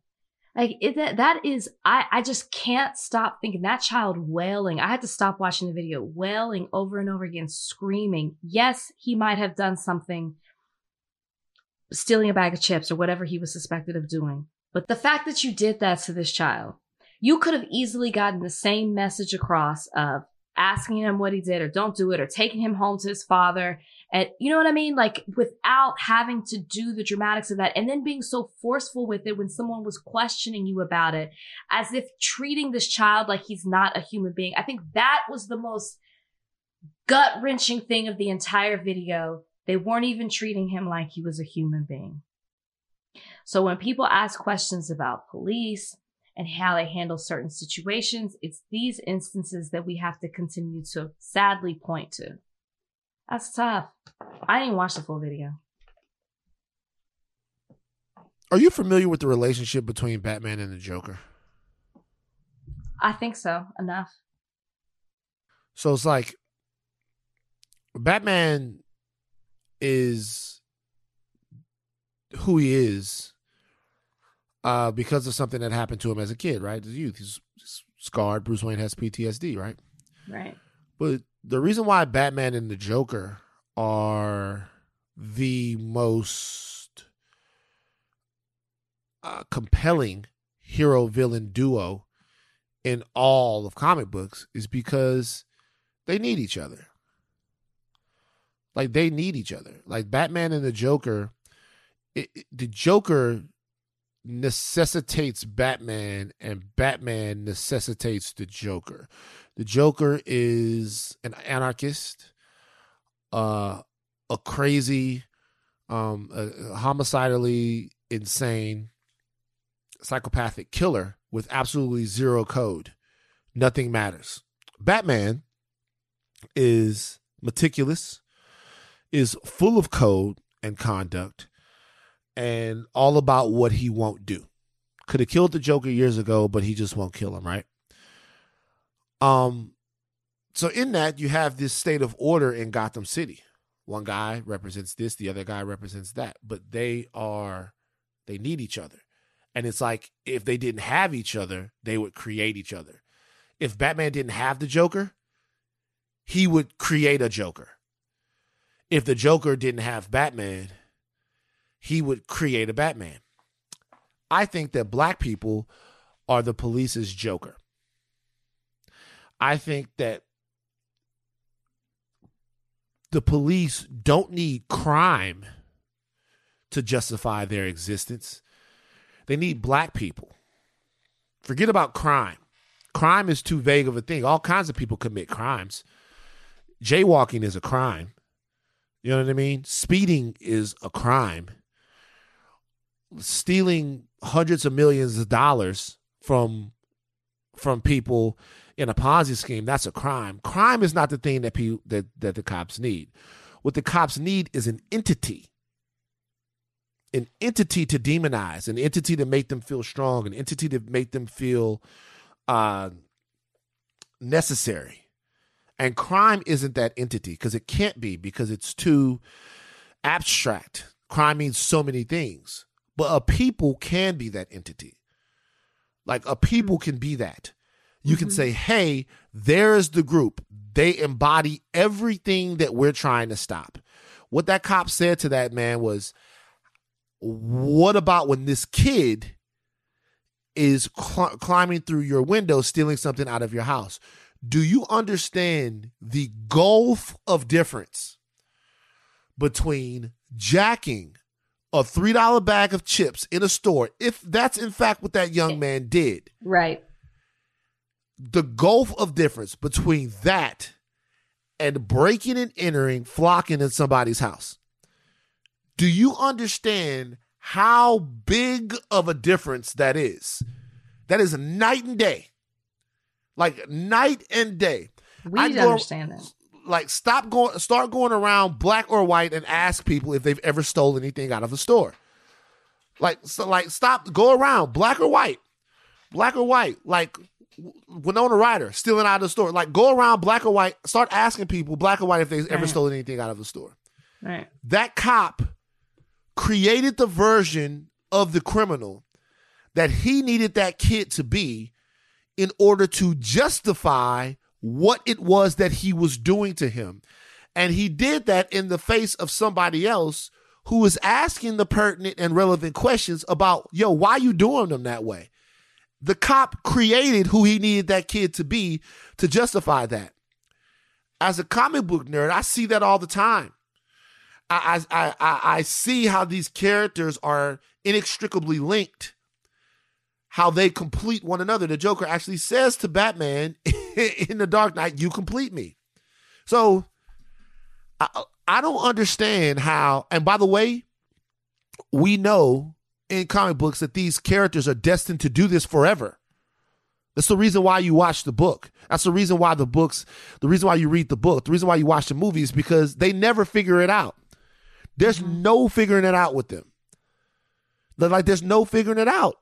like it, that, that is, I, I just can't stop thinking that child wailing. I had to stop watching the video, wailing over and over again, screaming. Yes, he might have done something, stealing a bag of chips or whatever he was suspected of doing. But the fact that you did that to this child, you could have easily gotten the same message across of asking him what he did or don't do it or taking him home to his father and you know what I mean? Like without having to do the dramatics of that and then being so forceful with it when someone was questioning you about it, as if treating this child like he's not a human being. I think that was the most gut wrenching thing of the entire video. They weren't even treating him like he was a human being. So when people ask questions about police and how they handle certain situations, it's these instances that we have to continue to sadly point to. That's tough. I didn't watch the full video. Are you familiar with the relationship between Batman and the Joker? I think so. Enough. So it's like Batman is who he is uh, because of something that happened to him as a kid, right? As a youth, he's scarred. Bruce Wayne has PTSD, right? Right. But the reason why Batman and the Joker are the most uh, compelling hero villain duo in all of comic books is because they need each other. Like they need each other. Like Batman and the Joker, it, it, the Joker necessitates Batman and Batman necessitates the Joker. The Joker is an anarchist, uh, a crazy, um, a, homicidally insane, psychopathic killer with absolutely zero code. Nothing matters. Batman is meticulous, is full of code and conduct, and all about what he won't do. Could have killed the Joker years ago, but he just won't kill him, right? Um, so in that you have this state of order in Gotham City. One guy represents this, the other guy represents that, but they are they need each other. And it's like if they didn't have each other, they would create each other. If Batman didn't have the Joker, he would create a Joker. If the Joker didn't have Batman, he would create a Batman. I think that black people are the police's Joker. I think that the police don't need crime to justify their existence. They need black people. Forget about crime. Crime is too vague of a thing. All kinds of people commit crimes. Jaywalking is a crime. You know what I mean? Speeding is a crime. Stealing hundreds of millions of dollars from from people in a Ponzi scheme, that's a crime. Crime is not the thing that people that, that the cops need. What the cops need is an entity. An entity to demonize, an entity to make them feel strong, an entity to make them feel uh, necessary. And crime isn't that entity because it can't be because it's too abstract. Crime means so many things, but a people can be that entity. Like a people can be that. You can mm-hmm. say, hey, there's the group. They embody everything that we're trying to stop. What that cop said to that man was, what about when this kid is cl- climbing through your window, stealing something out of your house? Do you understand the gulf of difference between jacking a $3 bag of chips in a store, if that's in fact what that young man did? Right the gulf of difference between that and breaking and entering, flocking in somebody's house. Do you understand how big of a difference that is? That is night and day. Like night and day. We need to understand that. Like stop going start going around black or white and ask people if they've ever stolen anything out of a store. Like so like stop go around black or white. Black or white. Like Winona Ryder stealing out of the store. Like go around black or white, start asking people black or white if they ever Right. stolen anything out of the store. Right. That cop created the version of the criminal that he needed that kid to be in order to justify what it was that he was doing to him. And he did that in the face of somebody else who was asking the pertinent and relevant questions about, yo, why you doing them that way? The cop created who he needed that kid to be to justify that. As a comic book nerd, I see that all the time. I I I, I- I see how these characters are inextricably linked, how they complete one another. The Joker actually says to Batman [laughs] [laughs] in The Dark Knight, "You complete me." So I I don't understand how. And by the way, we know in comic books that these characters are destined to do this forever. That's the reason why you watch the book. That's the reason why the books, the reason why you read the book, the reason why you watch the movies, because they never figure it out. There's mm-hmm. no figuring it out with them. They're like there's no figuring it out.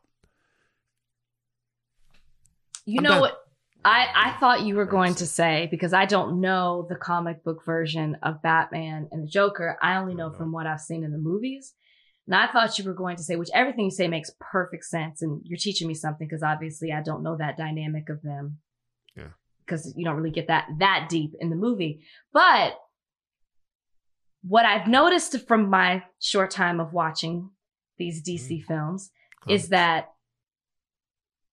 You I'm know what? I, I thought you were going to say, because I don't know the comic book version of Batman and the Joker. I only know mm-hmm. from what I've seen in the movies. And I thought you were going to say, which everything you say makes perfect sense. And you're teaching me something because obviously I don't know that dynamic of them. Yeah. Because you don't really get that that deep in the movie. But what I've noticed from my short time of watching these DC mm-hmm. films is that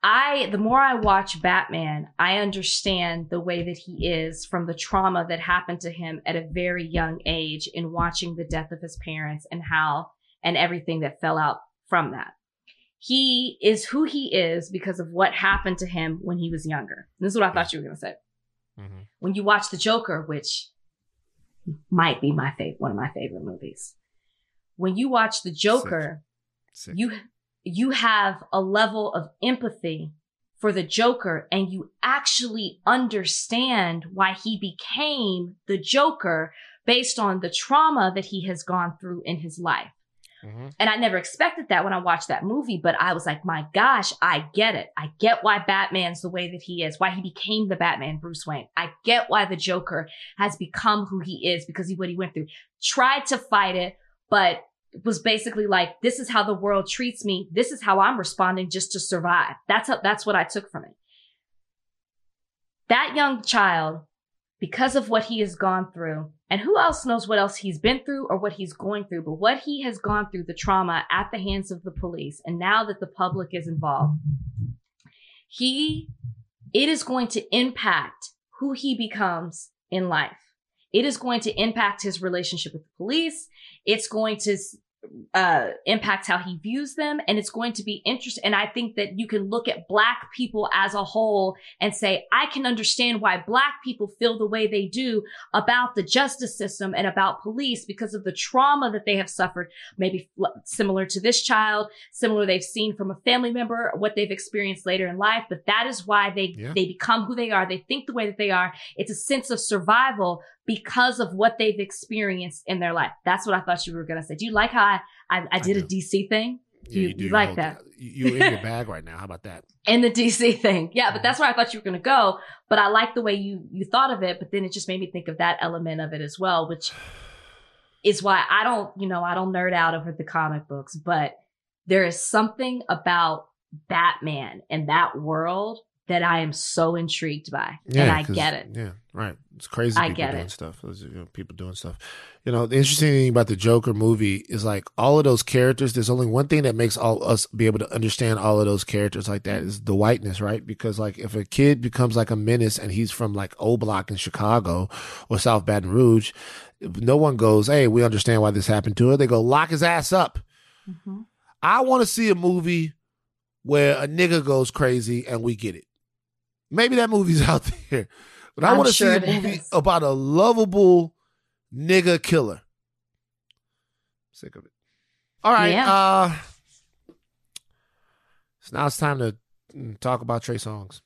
I, the more I watch Batman, I understand the way that he is from the trauma that happened to him at a very young age in watching the death of his parents and how, and everything that fell out from that. He is who he is because of what happened to him when he was younger. This is what I thought you were going to say. Mm-hmm. When you watch The Joker, which might be my favorite, one of my favorite movies. When you watch The Joker, Sick. you you have a level of empathy for the Joker and you actually understand why he became the Joker based on the trauma that he has gone through in his life. Mm-hmm. And I never expected that when I watched that movie, but I was like, my gosh, I get it. I get why Batman's the way that he is, why he became the Batman Bruce Wayne. I get why the Joker has become who he is because of what he went through. Tried to fight it, but was basically like, this is how the world treats me. This is how I'm responding just to survive. That's how, that's what I took from it. That young child, because of what he has gone through, and who else knows what else he's been through or what he's going through, but what he has gone through, the trauma at the hands of the police, and now that the public is involved, he, it is going to impact who he becomes in life. It is going to impact his relationship with the police. It's going to uh, impact how he views them. And it's going to be interesting. And I think that you can look at black people as a whole and say, I can understand why black people feel the way they do about the justice system and about police because of the trauma that they have suffered, maybe similar to this child, similar they've seen from a family member, what they've experienced later in life. But that is why they, Yeah. they become who they are. They think the way that they are. It's a sense of survival because of what they've experienced in their life. That's what I thought you were going to say. Do you like how I, I, I did a DC thing? Yeah, you, do you like whole- that? You you in your [laughs] bag right now. How about that? in the DC thing. Yeah, but uh-huh. that's where I thought you were going to go. But I like the way you you thought of it. But then it just made me think of that element of it as well, which [sighs] is why I don't, you know, I don't nerd out over the comic books. But there is something about Batman and that world that I am so intrigued by, and I get it. Yeah, right. It's crazy. I people get doing it. stuff. You know, people doing stuff. You know, the interesting thing about the Joker movie is like all of those characters. There's only one thing that makes all us be able to understand all of those characters like that is the whiteness, right? Because like if a kid becomes like a menace and he's from like O Block in Chicago or South Baton Rouge, no one goes, "Hey, we understand why this happened to her." They go, "Lock his ass up." Mm-hmm. I want to see a movie where a nigga goes crazy and we get it. Maybe that movie's [laughs] out there. But I want to sure see a movie is. about a lovable nigga killer. Sick of it. All right. Yeah. Uh so now it's time to mm, talk about Trey Songz.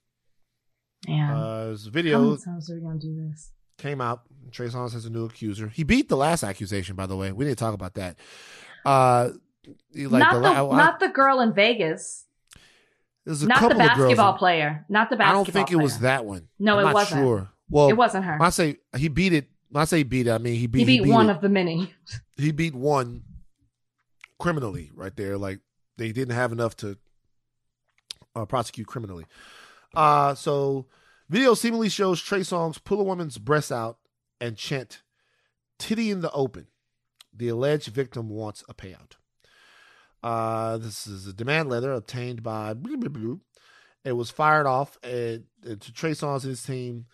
Yeah. Uh, there's a How many times are we gonna do this? came out. Trey Songz has a new accuser. He beat the last accusation, by the way. We didn't talk about that. Uh, like not the the, la- I- not the girl in Vegas. There's a Not the couple of girls. basketball in- player. Not the basketball. Player. I don't think it was that one. No, I'm it not wasn't. Sure. Well, It wasn't her. I say he beat it. When I say beat it, I mean he beat. He beat, one it. of the many. [laughs] he beat one criminally right there. Like they didn't have enough to uh, prosecute criminally. Uh, so video seemingly shows Trey Songz pull a woman's breasts out and chant "titty in the open." The alleged victim wants a payout. Uh, this is a demand letter obtained by. It was fired off at, to Trey Songz and his team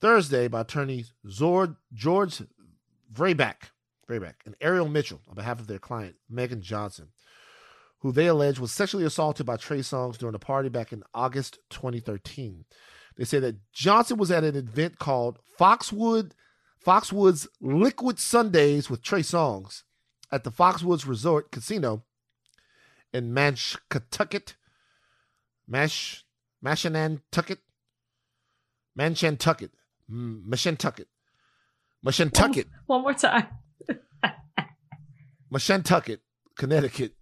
Thursday by attorney Zord, George Vrayback, Vrayback and Ariel Mitchell on behalf of their client, Megan Johnson, who they allege was sexually assaulted by Trey Songz during a party back in August 2013. They say that Johnson was at an event called Foxwood, Foxwoods Liquid Sundays with Trey Songz at the Foxwoods Resort Casino in Manchcatucket, Mash, Mashanantucket, Manchantucket, Mashantucket, Mashantucket, One more time. [laughs] Mashantucket, Connecticut,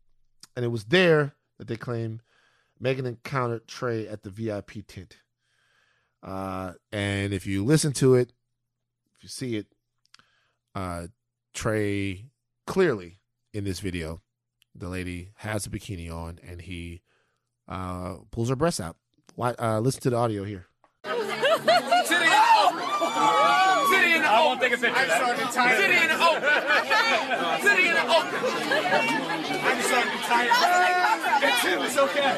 and it was there that they claim Megan encountered Trey at the VIP tent. Uh, and if you listen to it, if you see it, uh, Trey clearly in this video, the lady has a bikini on, and he uh, pulls her breasts out. Why, uh, listen to the audio here. I won't take a picture. I'm starting to tire. City in the open. City in the open. I'm starting to tire. It's him. It's okay.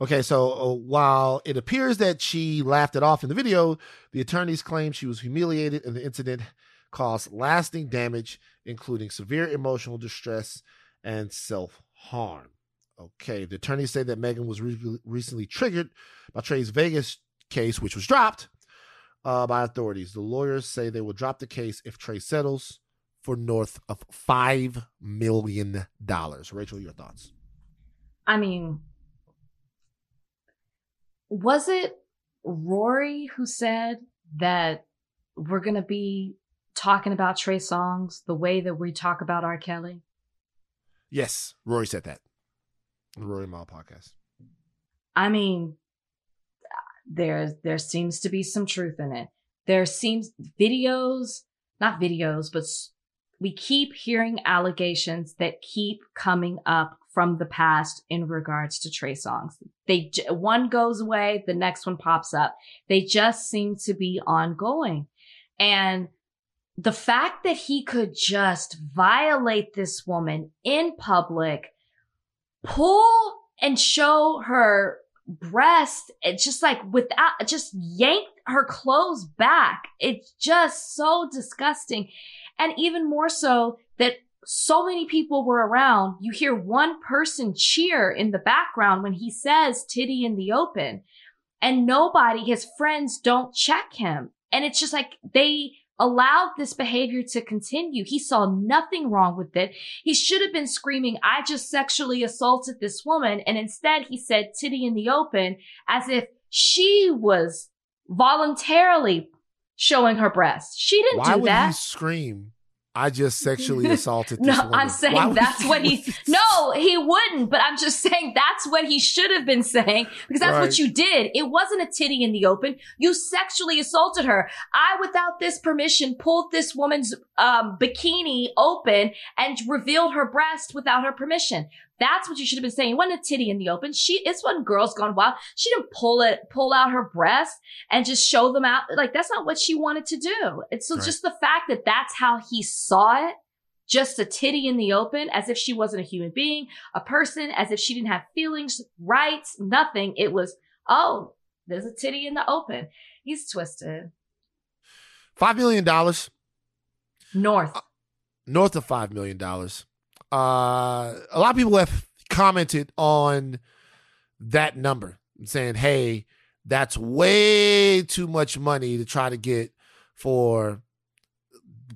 Okay, so uh, while it appears that she laughed it off in the video, the attorneys claim she was humiliated and the incident caused lasting damage, including severe emotional distress and self harm. Okay, the attorneys say that Megan was re- recently triggered by Trey's Vegas case, which was dropped uh, by authorities. The lawyers say they will drop the case if Trey settles for north of $5 million. Rachel, your thoughts? I mean, was it Rory who said that we're going to be talking about Trey Songz the way that we talk about R. Kelly? Yes, Rory said that. The Rory Mall podcast. I mean, there there seems to be some truth in it. There seems videos, not videos, but we keep hearing allegations that keep coming up from the past in regards to Trey Songz. They one goes away, the next one pops up. They just seem to be ongoing. And the fact that he could just violate this woman in public, pull and show her breast, it's just like without, just yank her clothes back. It's just so disgusting. And even more so that so many people were around. You hear one person cheer in the background when he says titty in the open and nobody, his friends don't check him. And it's just like they allowed this behavior to continue. He saw nothing wrong with it. He should have been screaming, I just sexually assaulted this woman. And instead he said titty in the open as if she was voluntarily showing her breast. She didn't Why do would that. he scream? I just sexually [laughs] assaulted this No, woman. I'm saying Why that's what he. [laughs] No, he wouldn't. But I'm just saying that's what he should have been saying because that's Right. what you did. It wasn't a titty in the open. You sexually assaulted her. I, without this permission, pulled this woman's um, bikini open and revealed her breast without her permission. That's what you should have been saying. It wasn't a titty in the open. She, it's when girls gone wild. She didn't pull it, pull out her breast and just show them out. Like that's not what she wanted to do. It's so Right. just the fact that that's how he saw it just a titty in the open as if she wasn't a human being, a person, as if she didn't have feelings, rights, nothing. It was, oh, there's a titty in the open. He's twisted. Five million dollars, North. Uh, north of five million dollars. Uh, a lot of people have commented on that number, saying, "Hey, that's way too much money to try to get for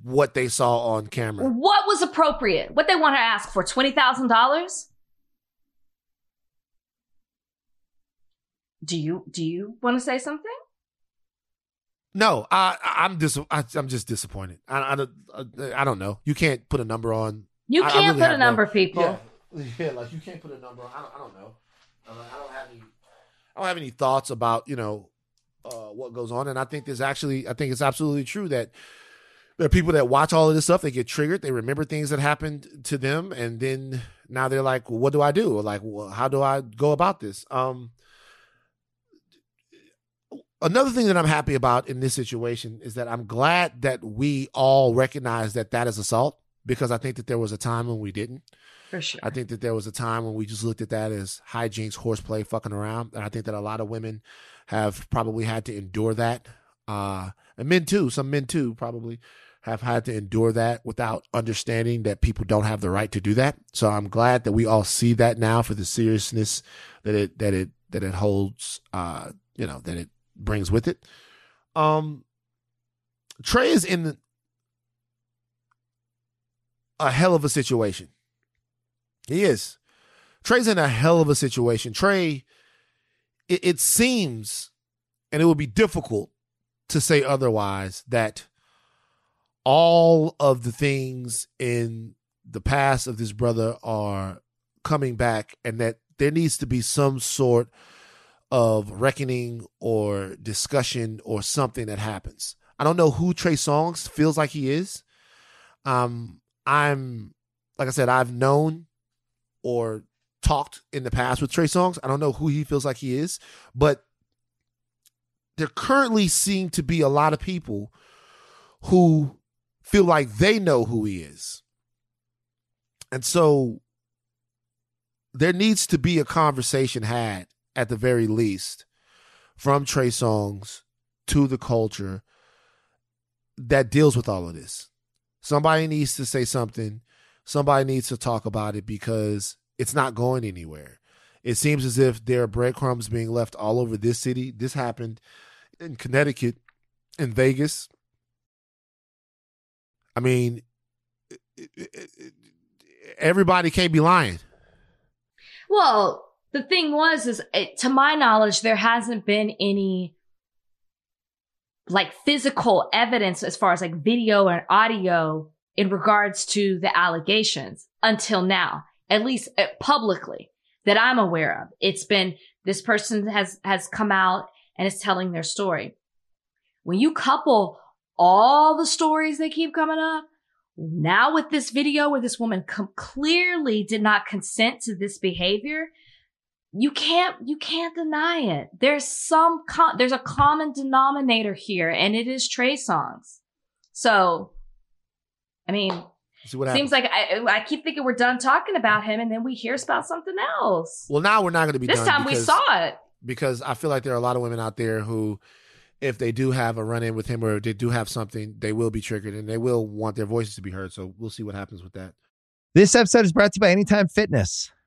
what they saw on camera." What was appropriate? What they want to ask for? $20,000? Do you, do you want to say something? No, I, I'm dis- I, I'm just disappointed. I, I, I don't know. You can't put a number on. You I- I can't really put a have no- number, people. Yeah. [laughs] Yeah, like you can't put a number. I don't. I don't know. Uh, I don't have any. I don't have any thoughts about you know uh, what goes on, and I think there's actually. I think it's absolutely true that there are people that watch all of this stuff. They get triggered. They remember things that happened to them, and then now they're like, well, "What do I do? Or like, well, how do I go about this?" Um, another thing that I'm happy about in this situation is that I'm glad that we all recognize that that is assault because I think that there was a time when we didn't. For sure. I think that there was a time when we just looked at that as hijinks, horseplay, fucking around, and I think that a lot of women have probably had to endure that, uh, and men too. Some men too probably have had to endure that without understanding that people don't have the right to do that. So I'm glad that we all see that now for the seriousness that it that it that it holds. Uh, you know that it brings with it. Um, Trey is in a hell of a situation. He is. Trey's in a hell of a situation. Trey, it, it seems, and it would be difficult to say otherwise, that all of the things in the past of this brother are coming back and that there needs to be some sort of reckoning or discussion or something that happens. I don't know who Trey Songz feels like he is. Um, I'm like I said, I've known or talked in the past with Trey Songz. I don't know who he feels like he is, but there currently seem to be a lot of people who feel like they know who he is. And so there needs to be a conversation had at the very least from Trey Songz to the culture that deals with all of this. Somebody needs to say something. Somebody needs to talk about it because it's not going anywhere. It seems as if there are breadcrumbs being left all over this city. This happened in Connecticut, in Vegas. I mean, everybody can't be lying. Well, the thing was, is it, to my knowledge, there hasn't been any like physical evidence as far as like video and audio in regards to the allegations until now, at least uh, publicly that I'm aware of. It's been this person has has come out and is telling their story. When you couple all the stories that keep coming up, now with this video where this woman com- clearly did not consent to this behavior, you can't you can't deny it. There's some com- there's a common denominator here, and it is Trey Songz. So, I mean, See what seems happens. like I I keep thinking we're done talking about him, and then we hear about something else. Well, now we're not going to be This done time we saw it. because I feel like there are a lot of women out there who, if they do have a run in with him or they do have something, they will be triggered and they will want their voices to be heard. So we'll see what happens with that. This episode is brought to you by Anytime Fitness.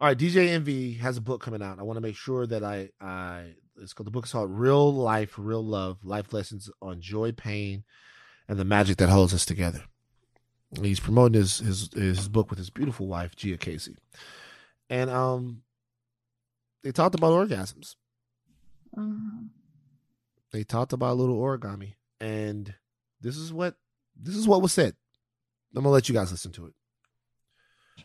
All right, DJ Envy has a book coming out. I want to make sure that I, I it's called the book is called Real Life, Real Love: Life Lessons on Joy, Pain, and the Magic That Holds Us Together. He's promoting his his his book with his beautiful wife Gia Casey, and um, they talked about orgasms. They talked about little origami, and this is what this is what was said. I'm gonna let you guys listen to it.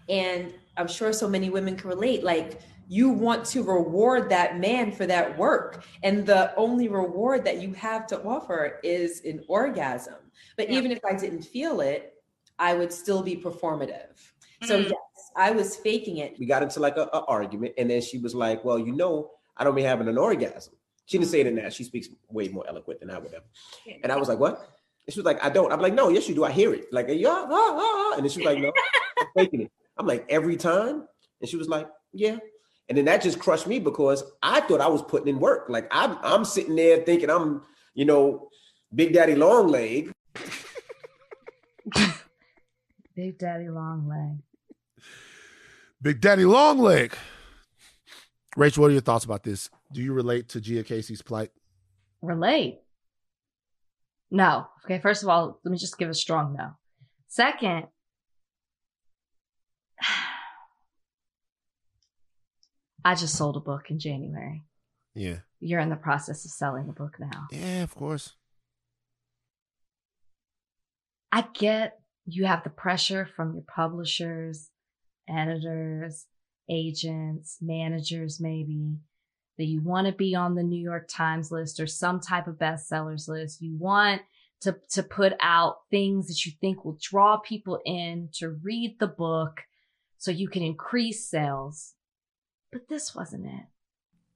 And I'm sure so many women can relate. Like, you want to reward that man for that work. And the only reward that you have to offer is an orgasm. But even if I didn't feel it, I would still be performative. So, Mm. yes, I was faking it. we got into like a, a argument and then she was like well you know I don't be having an orgasm. She didn't say it in that. She speaks way more eloquent than I would have. And I was like, what? And she was like, I don't. I'm like, no, yes, you do. I hear it. Like, yeah, ah, ah, ah. and then she was like, no, I'm faking it. I'm like, every time. And she was like, yeah. And then that just crushed me because I thought I was putting in work. Like I'm, I'm sitting there thinking I'm, you know, Big Daddy Long Leg. [laughs] Big Daddy Long Leg. Big Daddy Long Leg. Rachel, what are your thoughts about this? Do you relate to Gia Casey's plight? Relate. No. Okay, first of all, let me just give a strong no. Second, [sighs] I just sold a book in January. Yeah. You're in the process of selling the book now. Yeah, of course. I get you have the pressure from your publishers, editors, agents, managers, maybe that you want to be on the New York Times list or some type of bestsellers list. You want to, to put out things that you think will draw people in to read the book so you can increase sales. But this wasn't it.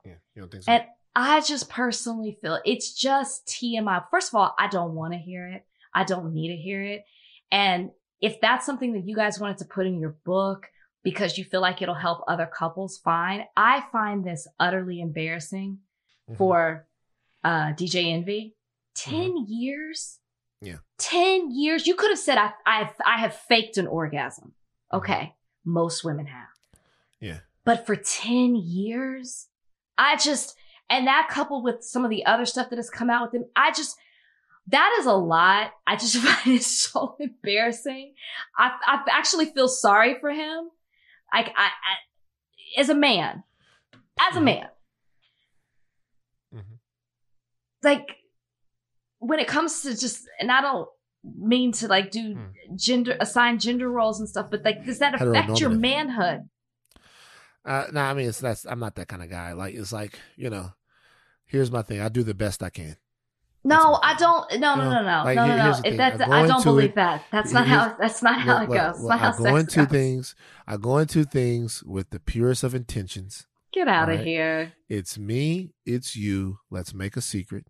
Yeah, you don't think so? And I just personally feel it's just TMI. First of all, I don't want to hear it. I don't need to hear it. And if that's something that you guys wanted to put in your book because you feel like it'll help other couples, fine. I find this utterly embarrassing mm-hmm. for uh, DJ Envy. Mm-hmm. 10 years? Yeah. 10 years? You could have said, I, I, I have faked an orgasm. Mm-hmm. Okay. Most women have. Yeah. But for 10 years, I just, and that coupled with some of the other stuff that has come out with him, I just, that is a lot. I just [laughs] find it so embarrassing. I, I actually feel sorry for him. Like, I, I as a man, as a mm-hmm. man, mm-hmm. like, when it comes to just, and I don't mean to like do gender, assign gender roles and stuff, but like, does that affect your manhood? Uh, no, I mean it's that's I'm not that kind of guy. Like it's like you know, here's my thing. I do the best I can. No, I don't. No, no, No, no, no, like, no, no, no. If that's, I don't believe it- that. That's not how. That's not how it goes. look, It's not how I go into goes. things. I go into things with the purest of intentions. Get out of here. It's me. It's you. Let's make a secret.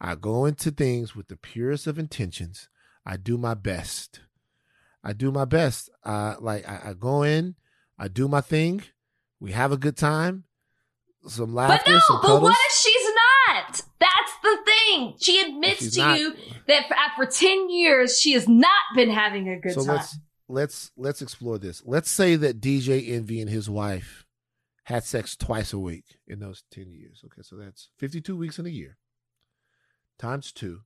I go into things with the purest of intentions. I do my best. I do my best. Uh, like I, I go in. I do my thing. We have a good time. Some laughter. But no, some but what if she's not? That's the thing. She admits to not- you that for, for ten years she has not been having a good so time. let's let's let's explore this. Let's say that DJ Envy and his wife had sex twice a week in those 10 years. Okay, so that's 52 weeks in a year. Times 2.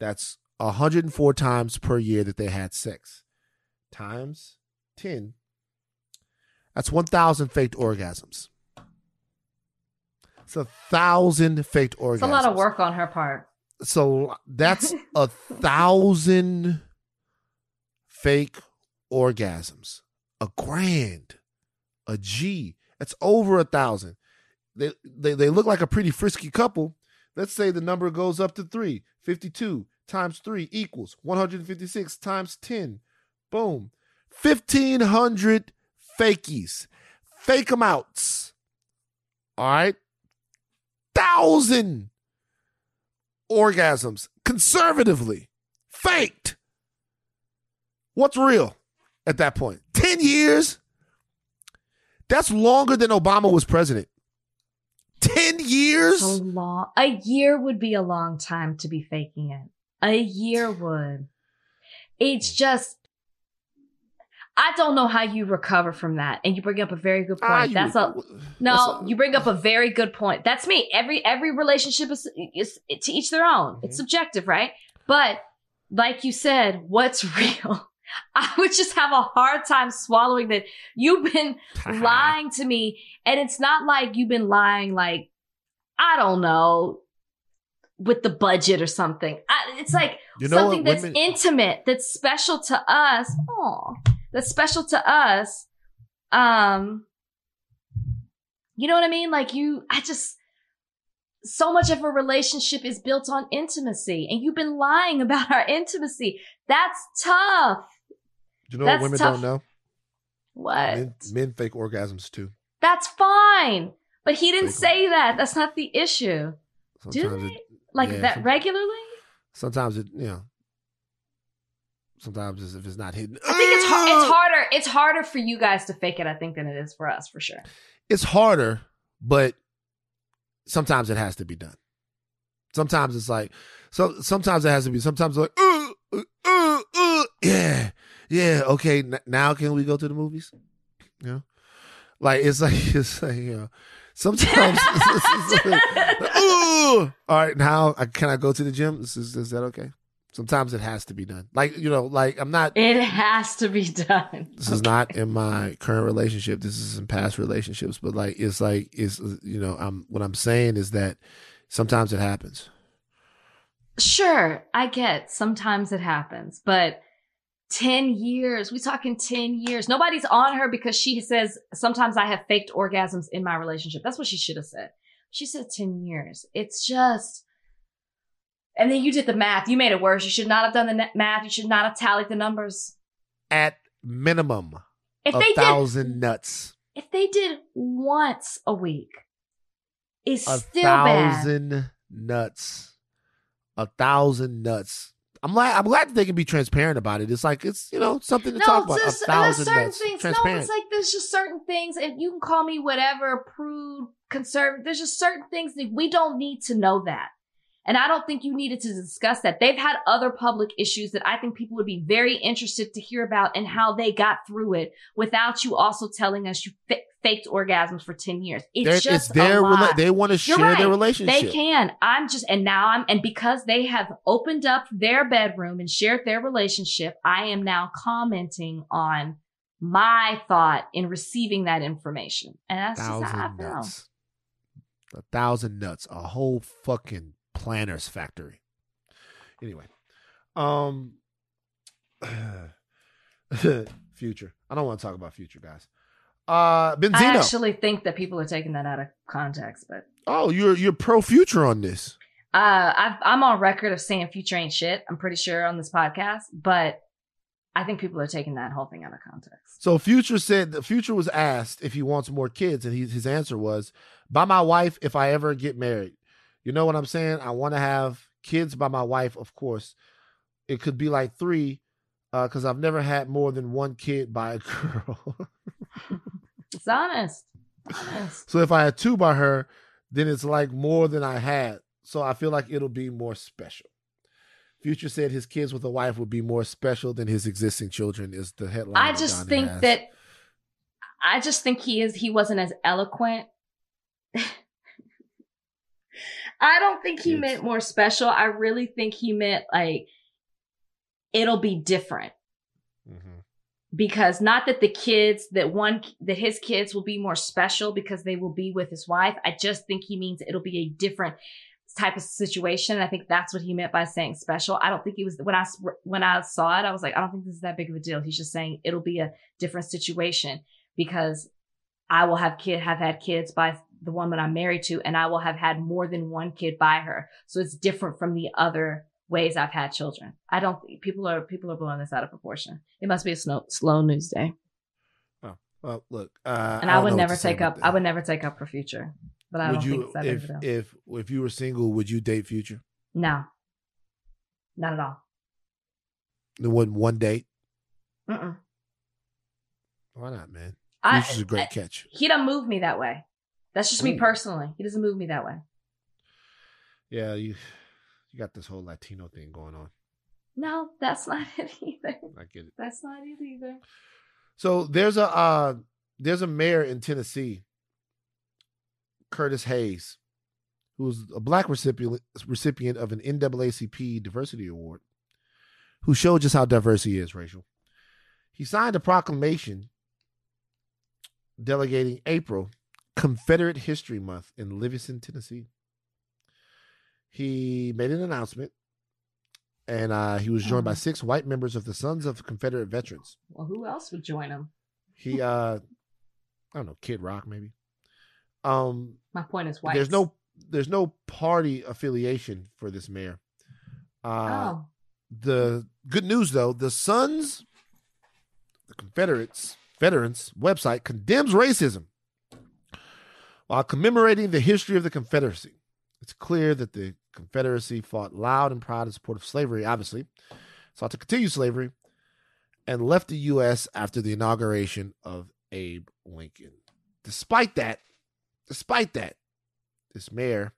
That's 104 times per year that they had sex. Times 10. That's 1,000 faked orgasms. It's a thousand faked orgasms. It's a lot of work on her part. So that's [laughs] a thousand fake orgasms. A grand. A G. That's over a thousand. They, they they look like a pretty frisky couple. Let's say the number goes up to three. 52 times three equals 156 times 10. Boom. 1,500 fakies. Fake them outs. All right. Thousand orgasms conservatively faked. What's real at that point? 10 years? That's longer than Obama was president. 10 years? A long, a year would be a long time to be faking it. A year would. It's just, I don't know how you recover from that. And you bring up a very good point. Ah, you- that's a no. that's a- you bring up a very good point. That's me. Every every relationship is, is to each their own. Mm-hmm. It's subjective, right? But like you said, what's [laughs] real? [laughs] I would just have a hard time swallowing that you've been [laughs] lying to me, and it's not like you've been lying like I don't know with the budget or something. I, it's like You know something what that's women- intimate, that's special to us. Oh, that's special to us. Um, you know what I mean? Like you, I just so much of a relationship is built on intimacy, and you've been lying [laughs] about our intimacy. That's tough. You know That's what women tough. don't know? What? Men, men fake orgasms too. That's fine. But he didn't say that. That's not the issue. Do they? it- Like yeah, that some- regularly? Sometimes it, you know. Sometimes it's, if it's not hidden, I think it's it's harder. It's harder for you guys to fake it, I think, than it is for us, for sure. it's harder, but sometimes it has to be done. Sometimes it's like, so sometimes it has to be. Sometimes like, uh, uh, uh, uh, yeah, yeah, okay. N- now can we go to the movies? You know, like it's like [laughs] it's like you know, sometimes. [laughs] it's like, uh, all right, now I, can I go to the gym? Is, is, is that okay? Sometimes it has to be done. Like you know, like I'm not. It has to be done. This is not in my current relationship. This is in past relationships. But like, it's like, it's you know, I'm what I'm saying is that sometimes it happens. Sure, I get sometimes it happens, but 10 years, we talking 10 years. Nobody's on her because she says sometimes I have faked orgasms in my relationship. That's what she should have said. She said 10 years. It's just, and then you did the math. You made it worse. You should not have done the math. You should not have tallied the numbers. At minimum, If a they did- thousand nuts. If they did once a week, it's A still bad. thousand nuts. A thousand nuts. I'm glad. I'm glad that they can be transparent about it. It's like it's you know something to talk about. there's- a there's thousand certain things. No, it's like there's just certain things, and you can call me whatever, prude, conservative. There's just certain things that we don't need to know that. And I don't think you needed to discuss that. They've had other public issues that I think people would be very interested to hear about and how they got through it without you also telling us you fa- faked orgasms for 10 years. It's They're- just it's their a rela- they wanna You're share their relationship. They can. I'm just, and now I'm, and because they have opened up their bedroom and shared their relationship, I am now commenting on my thought in receiving that information. And that's just how I feel. nuts. A thousand nuts. A whole fucking planner's factory. Anyway, um, [sighs] future. I don't want to talk about future, guys. Uh, Benzino. I actually think that people are taking that out of context, but oh, you're you're pro future on this. uh, I've, I'm on record of saying future ain't shit. I'm pretty sure on this podcast, but I think people are taking that whole thing out of context. So Future said the Future was asked if he wants more kids, and he, his answer was, "By my wife if I ever get married." You know what I'm saying? I want to have kids by my wife, of course. It could be like three, uh, because I've never had more than one kid by a [laughs] girl. It's honest. Honest. so if I had two by her, then it's like more than I had. So I feel like it'll be more special. Future said his kids with a wife would be more special than his existing children. Is the headline? I just think has. that I just think he is he wasn't as eloquent. I don't think he meant more special. I really think he meant like it'll be different. Mm-hmm. Because not that the kids that one that his kids will be more special because they will be with his wife. I just think he means it'll be a different type of situation. I think that's what he meant by saying special. I don't think he was when I when I saw it, I was like, I don't think this is that big of a deal. He's just saying it'll be a different situation because I will have kid have had kids by the woman I'm married to, and I will have had more than one kid by her. So it's different from the other ways I've had children. I don't people are people are blowing this out of proportion. It must be a slow, slow news day. Oh, well, look, uh, and I, don't would never take up I would never take up for future. But I would don't you think if of a deal. if if you were single, would you date Future? no. Not at all. There wasn't one date. Mm-mm. Why not, man? I- Future's a great I- catch. He don't move me that way. That's just me personally. He doesn't move me that way. Yeah, you you got this whole Latino thing going on. No, that's [laughs] not it either. I get it. That's not it either. So there's a uh there's a mayor in Tennessee, Curtis Hayes, who's a black recipient recipient of an NAACP Diversity Award, who showed just how diverse he is, racial. He signed a proclamation delegating April Confederate History Month in Livingston, Tennessee. He made an announcement, and uh, he was joined by Oh. six white members of the Sons of Confederate Veterans. Well, who else would join him? He uh I don't know, Kid Rock maybe. Um My point is white. there's no there's no party affiliation for this mayor. Uh Oh. the good news though, the Sons the Confederates veterans website condemns racism While commemorating the history of the Confederacy, it's clear that the Confederacy fought loud and proud in support of slavery, obviously, sought to continue slavery, and left the U.S. after the inauguration of Abe Lincoln. Despite that, despite that, this mayor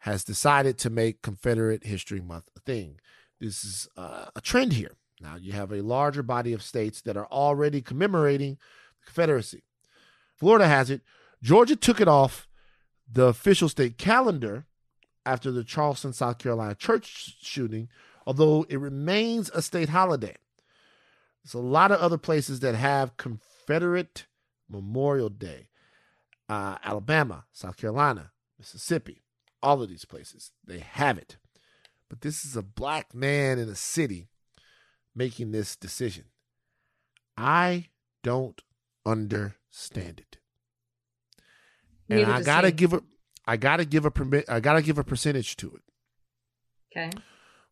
has decided to make Confederate History Month a thing. This is uh, a trend here. Now you have a larger body of states that are already commemorating the Confederacy. Florida has it. Georgia took it off the official state calendar after the Charleston, South Carolina church shooting, although it remains a state holiday. There's a lot of other places that have Confederate Memorial Day. Uh, Alabama, South Carolina, Mississippi, all of these places, they have it. But this is a black man in a city making this decision. I don't understand it. And Neither I gotta give a I gotta give a permit I gotta give a percentage to it. Okay.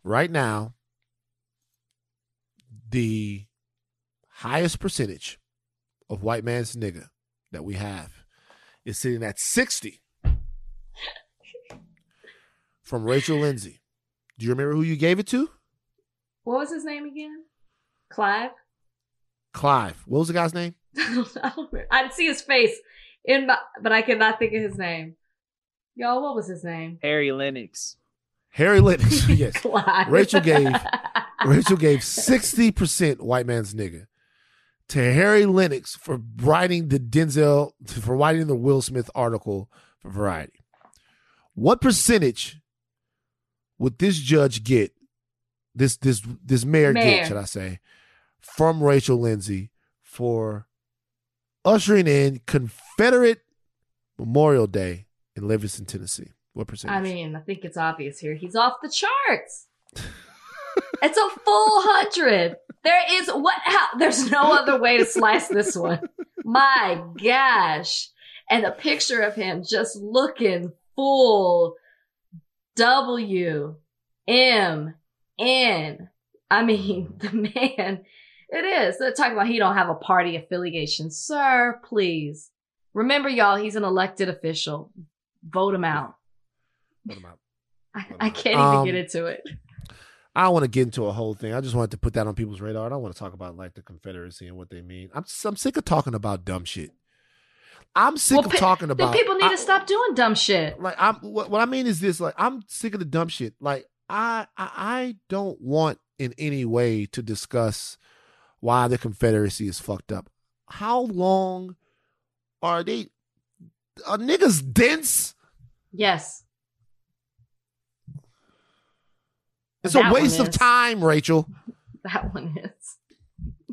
Right now, the highest percentage of white man's nigga that we have is sitting at 60 from Rachel Lindsay. Do you remember who you gave it to? What was his name again? Clive. Clive. What was the guy's name? [laughs] I don't remember. I see his face in my, but I cannot think of his name. Y'all, what was his name? Harry Lennix. Harry Lennix. [laughs] yes. Rachel gave [laughs] Rachel gave 60% white man's nigga to Harry Lennix for writing the Denzel for writing the Will Smith article for Variety. What percentage would this judge get? This this this mayor, Mayor. get, should I say, from Rachel Lindsay for ushering in Confederate Memorial Day in Livingston, Tennessee? What percentage? I mean, I think it's obvious here. He's off the charts. [laughs] it's a full hundred. There is what? How? There's no other way to slice this one. My gosh! And a picture of him just looking full W M N. I mean, [laughs] the man. It is. They're talking about he don't have a party affiliation, sir. Please remember, y'all. He's an elected official. Vote him out. Vote him out. I, I can't even Um, get into it. I don't want to get into a whole thing. I just wanted to put that on people's radar. I don't want to talk about like the Confederacy and what they mean. I'm I'm sick of talking about dumb shit. I'm sick Well, of pe- talking about. people need I- to stop doing dumb shit. like I'm what, what I mean is this like I'm sick of the dumb shit. Like I, I I don't want in any way to discuss why the Confederacy is fucked up. How long are they are niggas dense? Yes. It's That a waste of time, Rachel. That one is.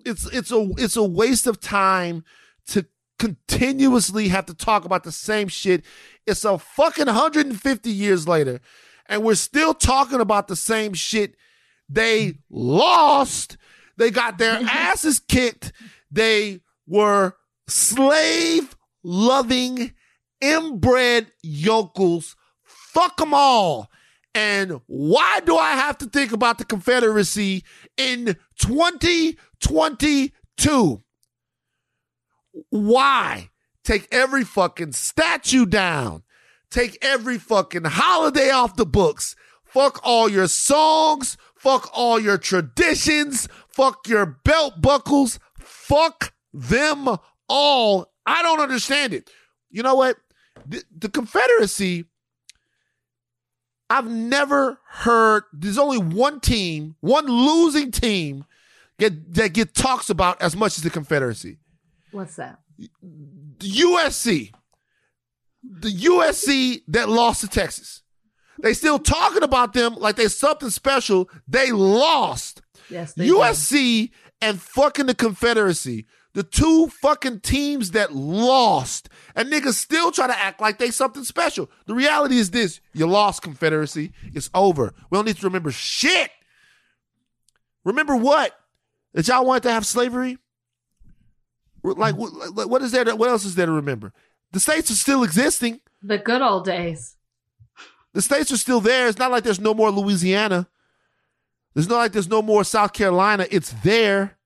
it's it's a it's a waste of time to continuously have to talk about the same shit. It's a fucking 150 years later, and we're still talking about the same shit. They lost. They got their [laughs] asses kicked. They were slave loving, inbred yokels. Fuck them all. And why do I have to think about the Confederacy in 2022? Why? Take every fucking statue down. Take every fucking holiday off the books. Fuck all your songs. Fuck all your traditions. Fuck your belt buckles. Fuck them all. I don't understand it. You know what? The, the Confederacy, I've never heard, there's only one team, one losing team get, that get talks about as much as the Confederacy. What's that? The USC. The USC that lost to Texas. They still talking about them like they something special. They lost. Yes. They USC and fucking the Confederacy. The two fucking teams that lost. And niggas still try to act like they something special. The reality is this. You lost Confederacy. It's over. We don't need to remember shit. Remember what? That y'all wanted to have slavery? Like, what what is there? To, what else is there to remember? The states are still existing. The good old days. The states are still there. It's not like there's no more Louisiana. There's not like there's no more South Carolina. It's there.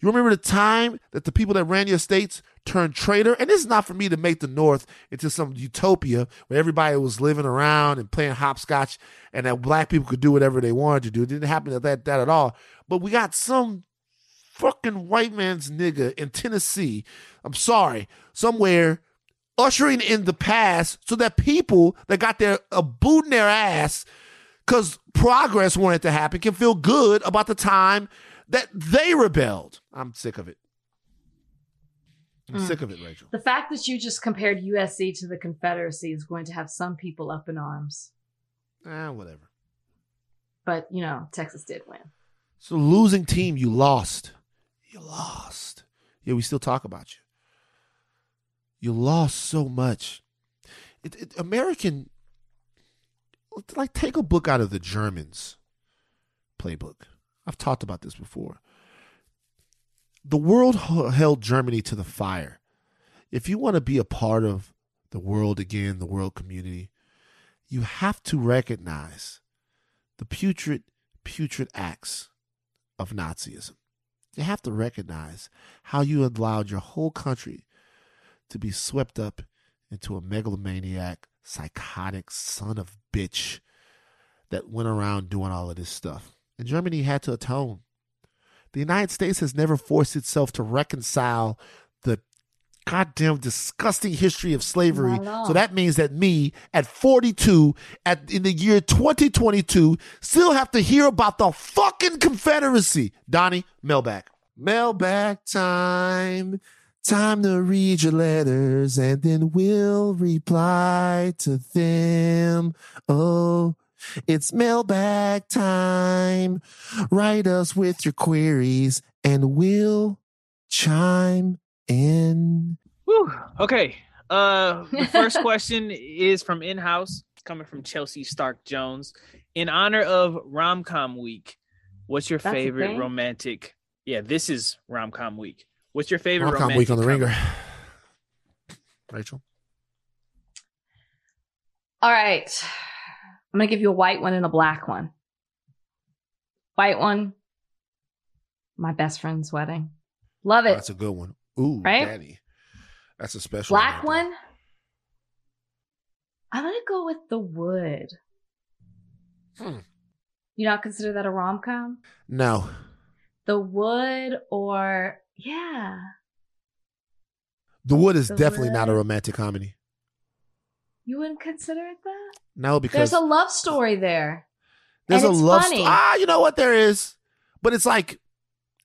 You remember the time that the people that ran your states turned traitor? And this is not for me to make the North into some utopia where everybody was living around and playing hopscotch and that black people could do whatever they wanted to do. It didn't happen to that, that at all. But we got some fucking white man's nigga in Tennessee, I'm sorry, somewhere ushering in the past so that people that got their a boot in their ass because progress wanted to happen can feel good about the time that they rebelled. I'm sick of it. I'm Mm. sick of it, Rachel. The fact that you just compared USC to the Confederacy is going to have some people up in arms. Ah, whatever. But, you know, Texas did win. So losing team, you lost. You lost. Yeah, we still talk about you. You lost so much. It, it, American, like, take a book out of the Germans' playbook. I've talked about this before. The world held Germany to the fire. If you want to be a part of the world again, the world community, you have to recognize the putrid, putrid acts of Nazism. You have to recognize how you allowed your whole country to be swept up into a megalomaniac, psychotic son of bitch that went around doing all of this stuff. And Germany had to atone. The United States has never forced itself to reconcile the goddamn disgusting history of slavery. Not at all. So that means that me at 42 at in the year 2022 still have to hear about the fucking Confederacy. Donnie, mailbag. Mailbag time. Time to read your letters and then we'll reply to them. Oh, it's mailbag time. Write us with your queries and we'll chime in. Whew. Okay. Uh, the first [laughs] question is from in house, coming from Chelsea Stark Jones. In honor of rom com week, what's your That's favorite romantic? Yeah, this is rom com week. What's your favorite Rom-com romantic week on the comedy? ringer. [sighs] Rachel. All right. I'm going to give you a white one and a black one. White one, my best friend's wedding. Love it. That's a good one. Ooh, Right? Daddy. That's a special Black one. one, I'm going to go with The Wood. Hmm. You not consider that a rom com? No. The Wood or, yeah. The Wood is The definitely not a romantic comedy. You wouldn't consider it that? No, because There's a love story there. there's a love story. Ah, you know what there is, but it's like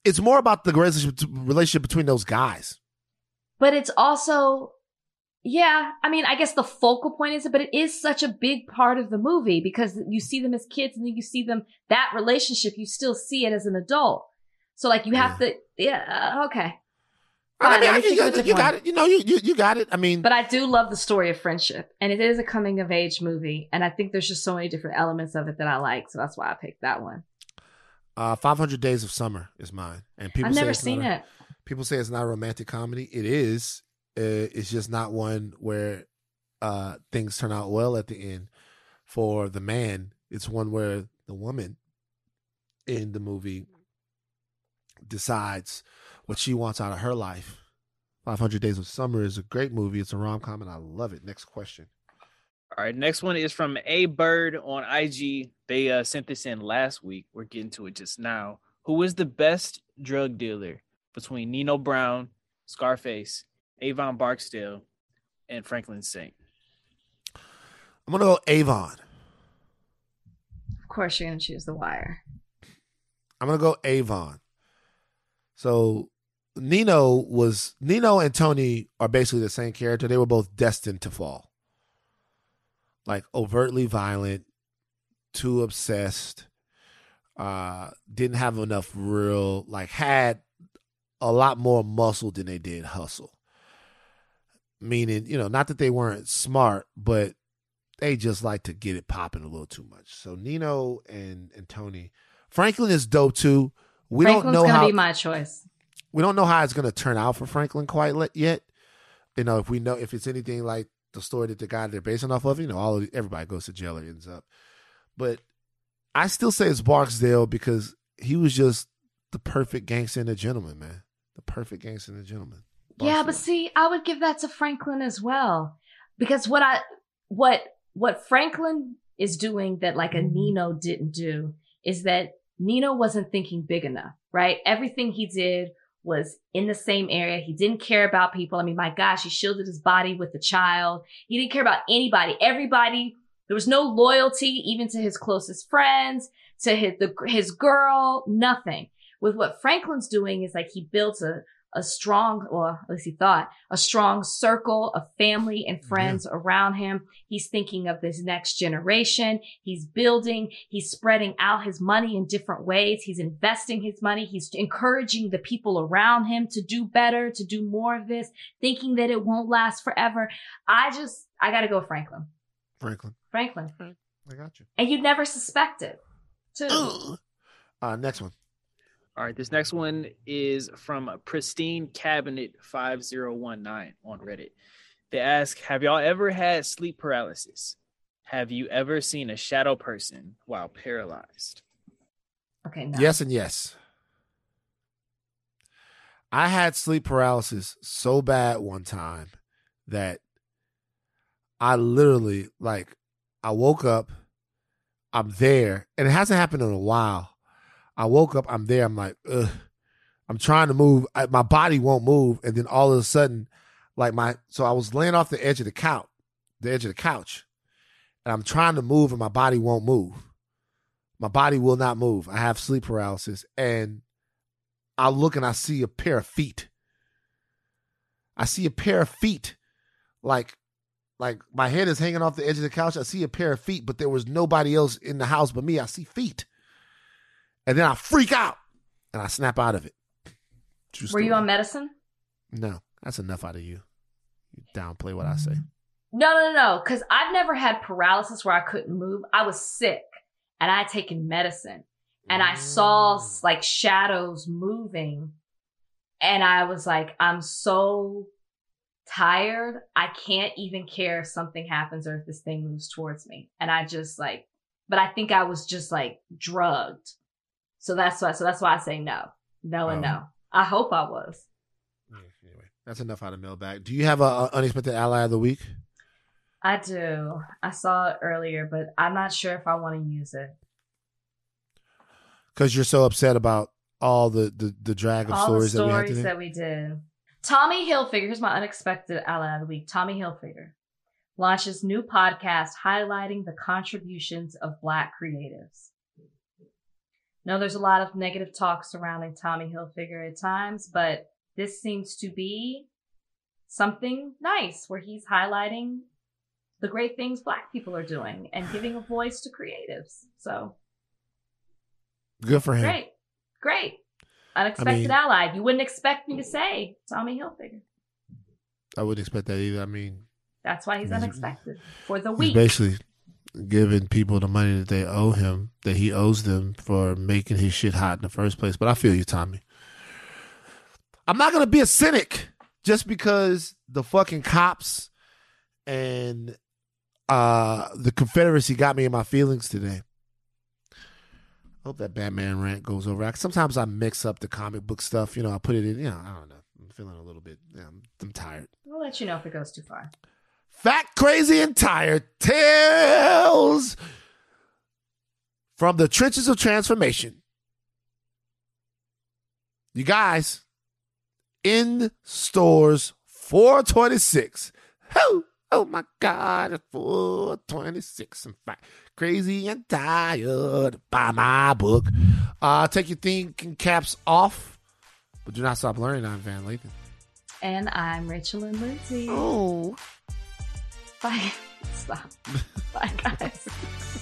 it's more about the relationship relationship between those guys. but it's also yeah i mean i guess the focal point is it but it is such a big part of the movie because you see them as kids and then you see them that relationship you still see it as an adult so like you have to yeah okay I mean, I- you, of you got it. You know, you, you you got it. I mean, but i do love the story of friendship and it is a coming of age movie and i think there's just so many different elements of it that i like so that's why i picked that one uh, 500 Days of Summer is mine, and people. i've say never it's seen not a- it People say it's not a romantic comedy. It is. Uh, it's just not one where uh, things turn out well at the end for the man. It's one where the woman in the movie decides what she wants out of her life. 500 Days of Summer is a great movie. It's a rom com, and I love it. Next question. All right, next one is from A Bird on IG. They uh, sent this in last week. We're getting to it just now. Who is the best drug dealer between Nino Brown, Scarface, Avon Barksdale, and Franklin Saint? I'm going to go Avon. of course you're gonna choose the wire I'm gonna go Avon. So Nino was Nino and Tony are basically the same character. They were both destined to fall. Like overtly violent, too obsessed, uh, didn't have enough real like had a lot more muscle than they did hustle. Meaning, you know, not that they weren't smart, but they just like to get it popping a little too much. So Nino and and Tony, Franklin is dope too. We franklin's don't know gonna how be my choice we don't know how it's going to turn out for Franklin quite le- yet. You know, if we know if it's anything like the story that the guy they're basing off of, you know, all of, everybody goes to jail or ends up. But I still say it's Barksdale because he was just the perfect gangster and a gentleman, man. The perfect gangster and a gentleman. Yeah, but see, I would give that to Franklin as well. Because what I what what Franklin is doing that like a mm-hmm. Nino didn't do is that Nino wasn't thinking big enough, right? Everything he did was in the same area. He didn't care about people. I mean, my gosh, he shielded his body with the child. He didn't care about anybody. Everybody, there was no loyalty even to his closest friends, to his the, his girl, nothing. With what Franklin's doing is like he built a a strong, or at least he thought, a strong circle of family and friends around him. He's thinking of this next generation. He's building, he's spreading out his money in different ways. He's investing his money. He's encouraging the people around him to do better, to do more of this, thinking that it won't last forever. I just, I gotta go Franklin. Franklin. Franklin. I got you. And you'd never suspect it, too. Uh, next one. All right, this next one is from Pristine Cabinet 5019 on Reddit. They ask, Have y'all ever had sleep paralysis? Have you ever seen a shadow person while paralyzed? Okay, Yes and yes. I had sleep paralysis so bad one time that I literally like I woke up, I'm there, and it hasn't happened in a while. I woke up, I'm there, I'm like, ugh. I'm trying to move, I, my body won't move, and then all of a sudden, like my so I was laying off the edge of the couch, the edge of the couch, and I'm trying to move, and my body won't move. My body will not move. I have sleep paralysis, and I look and I see a pair of feet. I see a pair of feet, like, like my head is hanging off the edge of the couch. I see a pair of feet, but there was nobody else in the house but me. I see feet, and then I freak out and I snap out of it. True Were you on medicine? No, that's enough out of you. You downplay what I say. No, no, no, because I've never had paralysis where I couldn't move. I was sick and I had taken medicine and I saw mm. like shadows moving. And I was like, I'm so tired. I can't even care if something happens or if this thing moves towards me. And I just like, but I think I was just like drugged. So that's why, so that's why I say no, no, and Oh. no. I hope I was. Anyway, that's enough out of mailbag. Do you have a, a unexpected ally of the week? I do. I saw it earlier, but I'm not sure if I want to use it. Because you're so upset about all the the, the drag of All stories, the that we had stories today. that we did. Tommy Hilfiger, here's my unexpected ally of the week. Tommy Hilfiger launches new podcast highlighting the contributions of Black creatives. Now, there's a lot of negative talk surrounding Tommy Hilfiger at times, but this seems to be something nice where he's highlighting the great things Black people are doing and giving a voice to creatives. So Good for him. Great. Great. Unexpected mean- ally. You wouldn't expect me to say Tommy Hilfiger. I wouldn't expect that either. I mean, That's why he's He's- unexpected for the he's week. basically giving people the money that they owe him, that he owes them for making his shit hot in the first place. But I feel you, Tommy. I'm not gonna be a cynic just because the fucking cops and uh the Confederacy got me in my feelings today. I Hope that Batman rant goes over. I- Sometimes I mix up the comic book stuff. You know, I put it in. You know, I don't know. I'm feeling a little bit. Yeah, I'm, I'm tired. We'll let you know if it goes too far. Fat, crazy, and tired tales from the trenches of transformation. You guys, in stores 426. Oh, oh my God, it's 426. I'm fat, crazy, and tired. Buy my book. Uh, take your thinking caps off, but do not stop learning. I'm Van Lathan. And I'm Rachel and Lindsay. Oh. Bye. [laughs] Stop. Bye, guys. [laughs]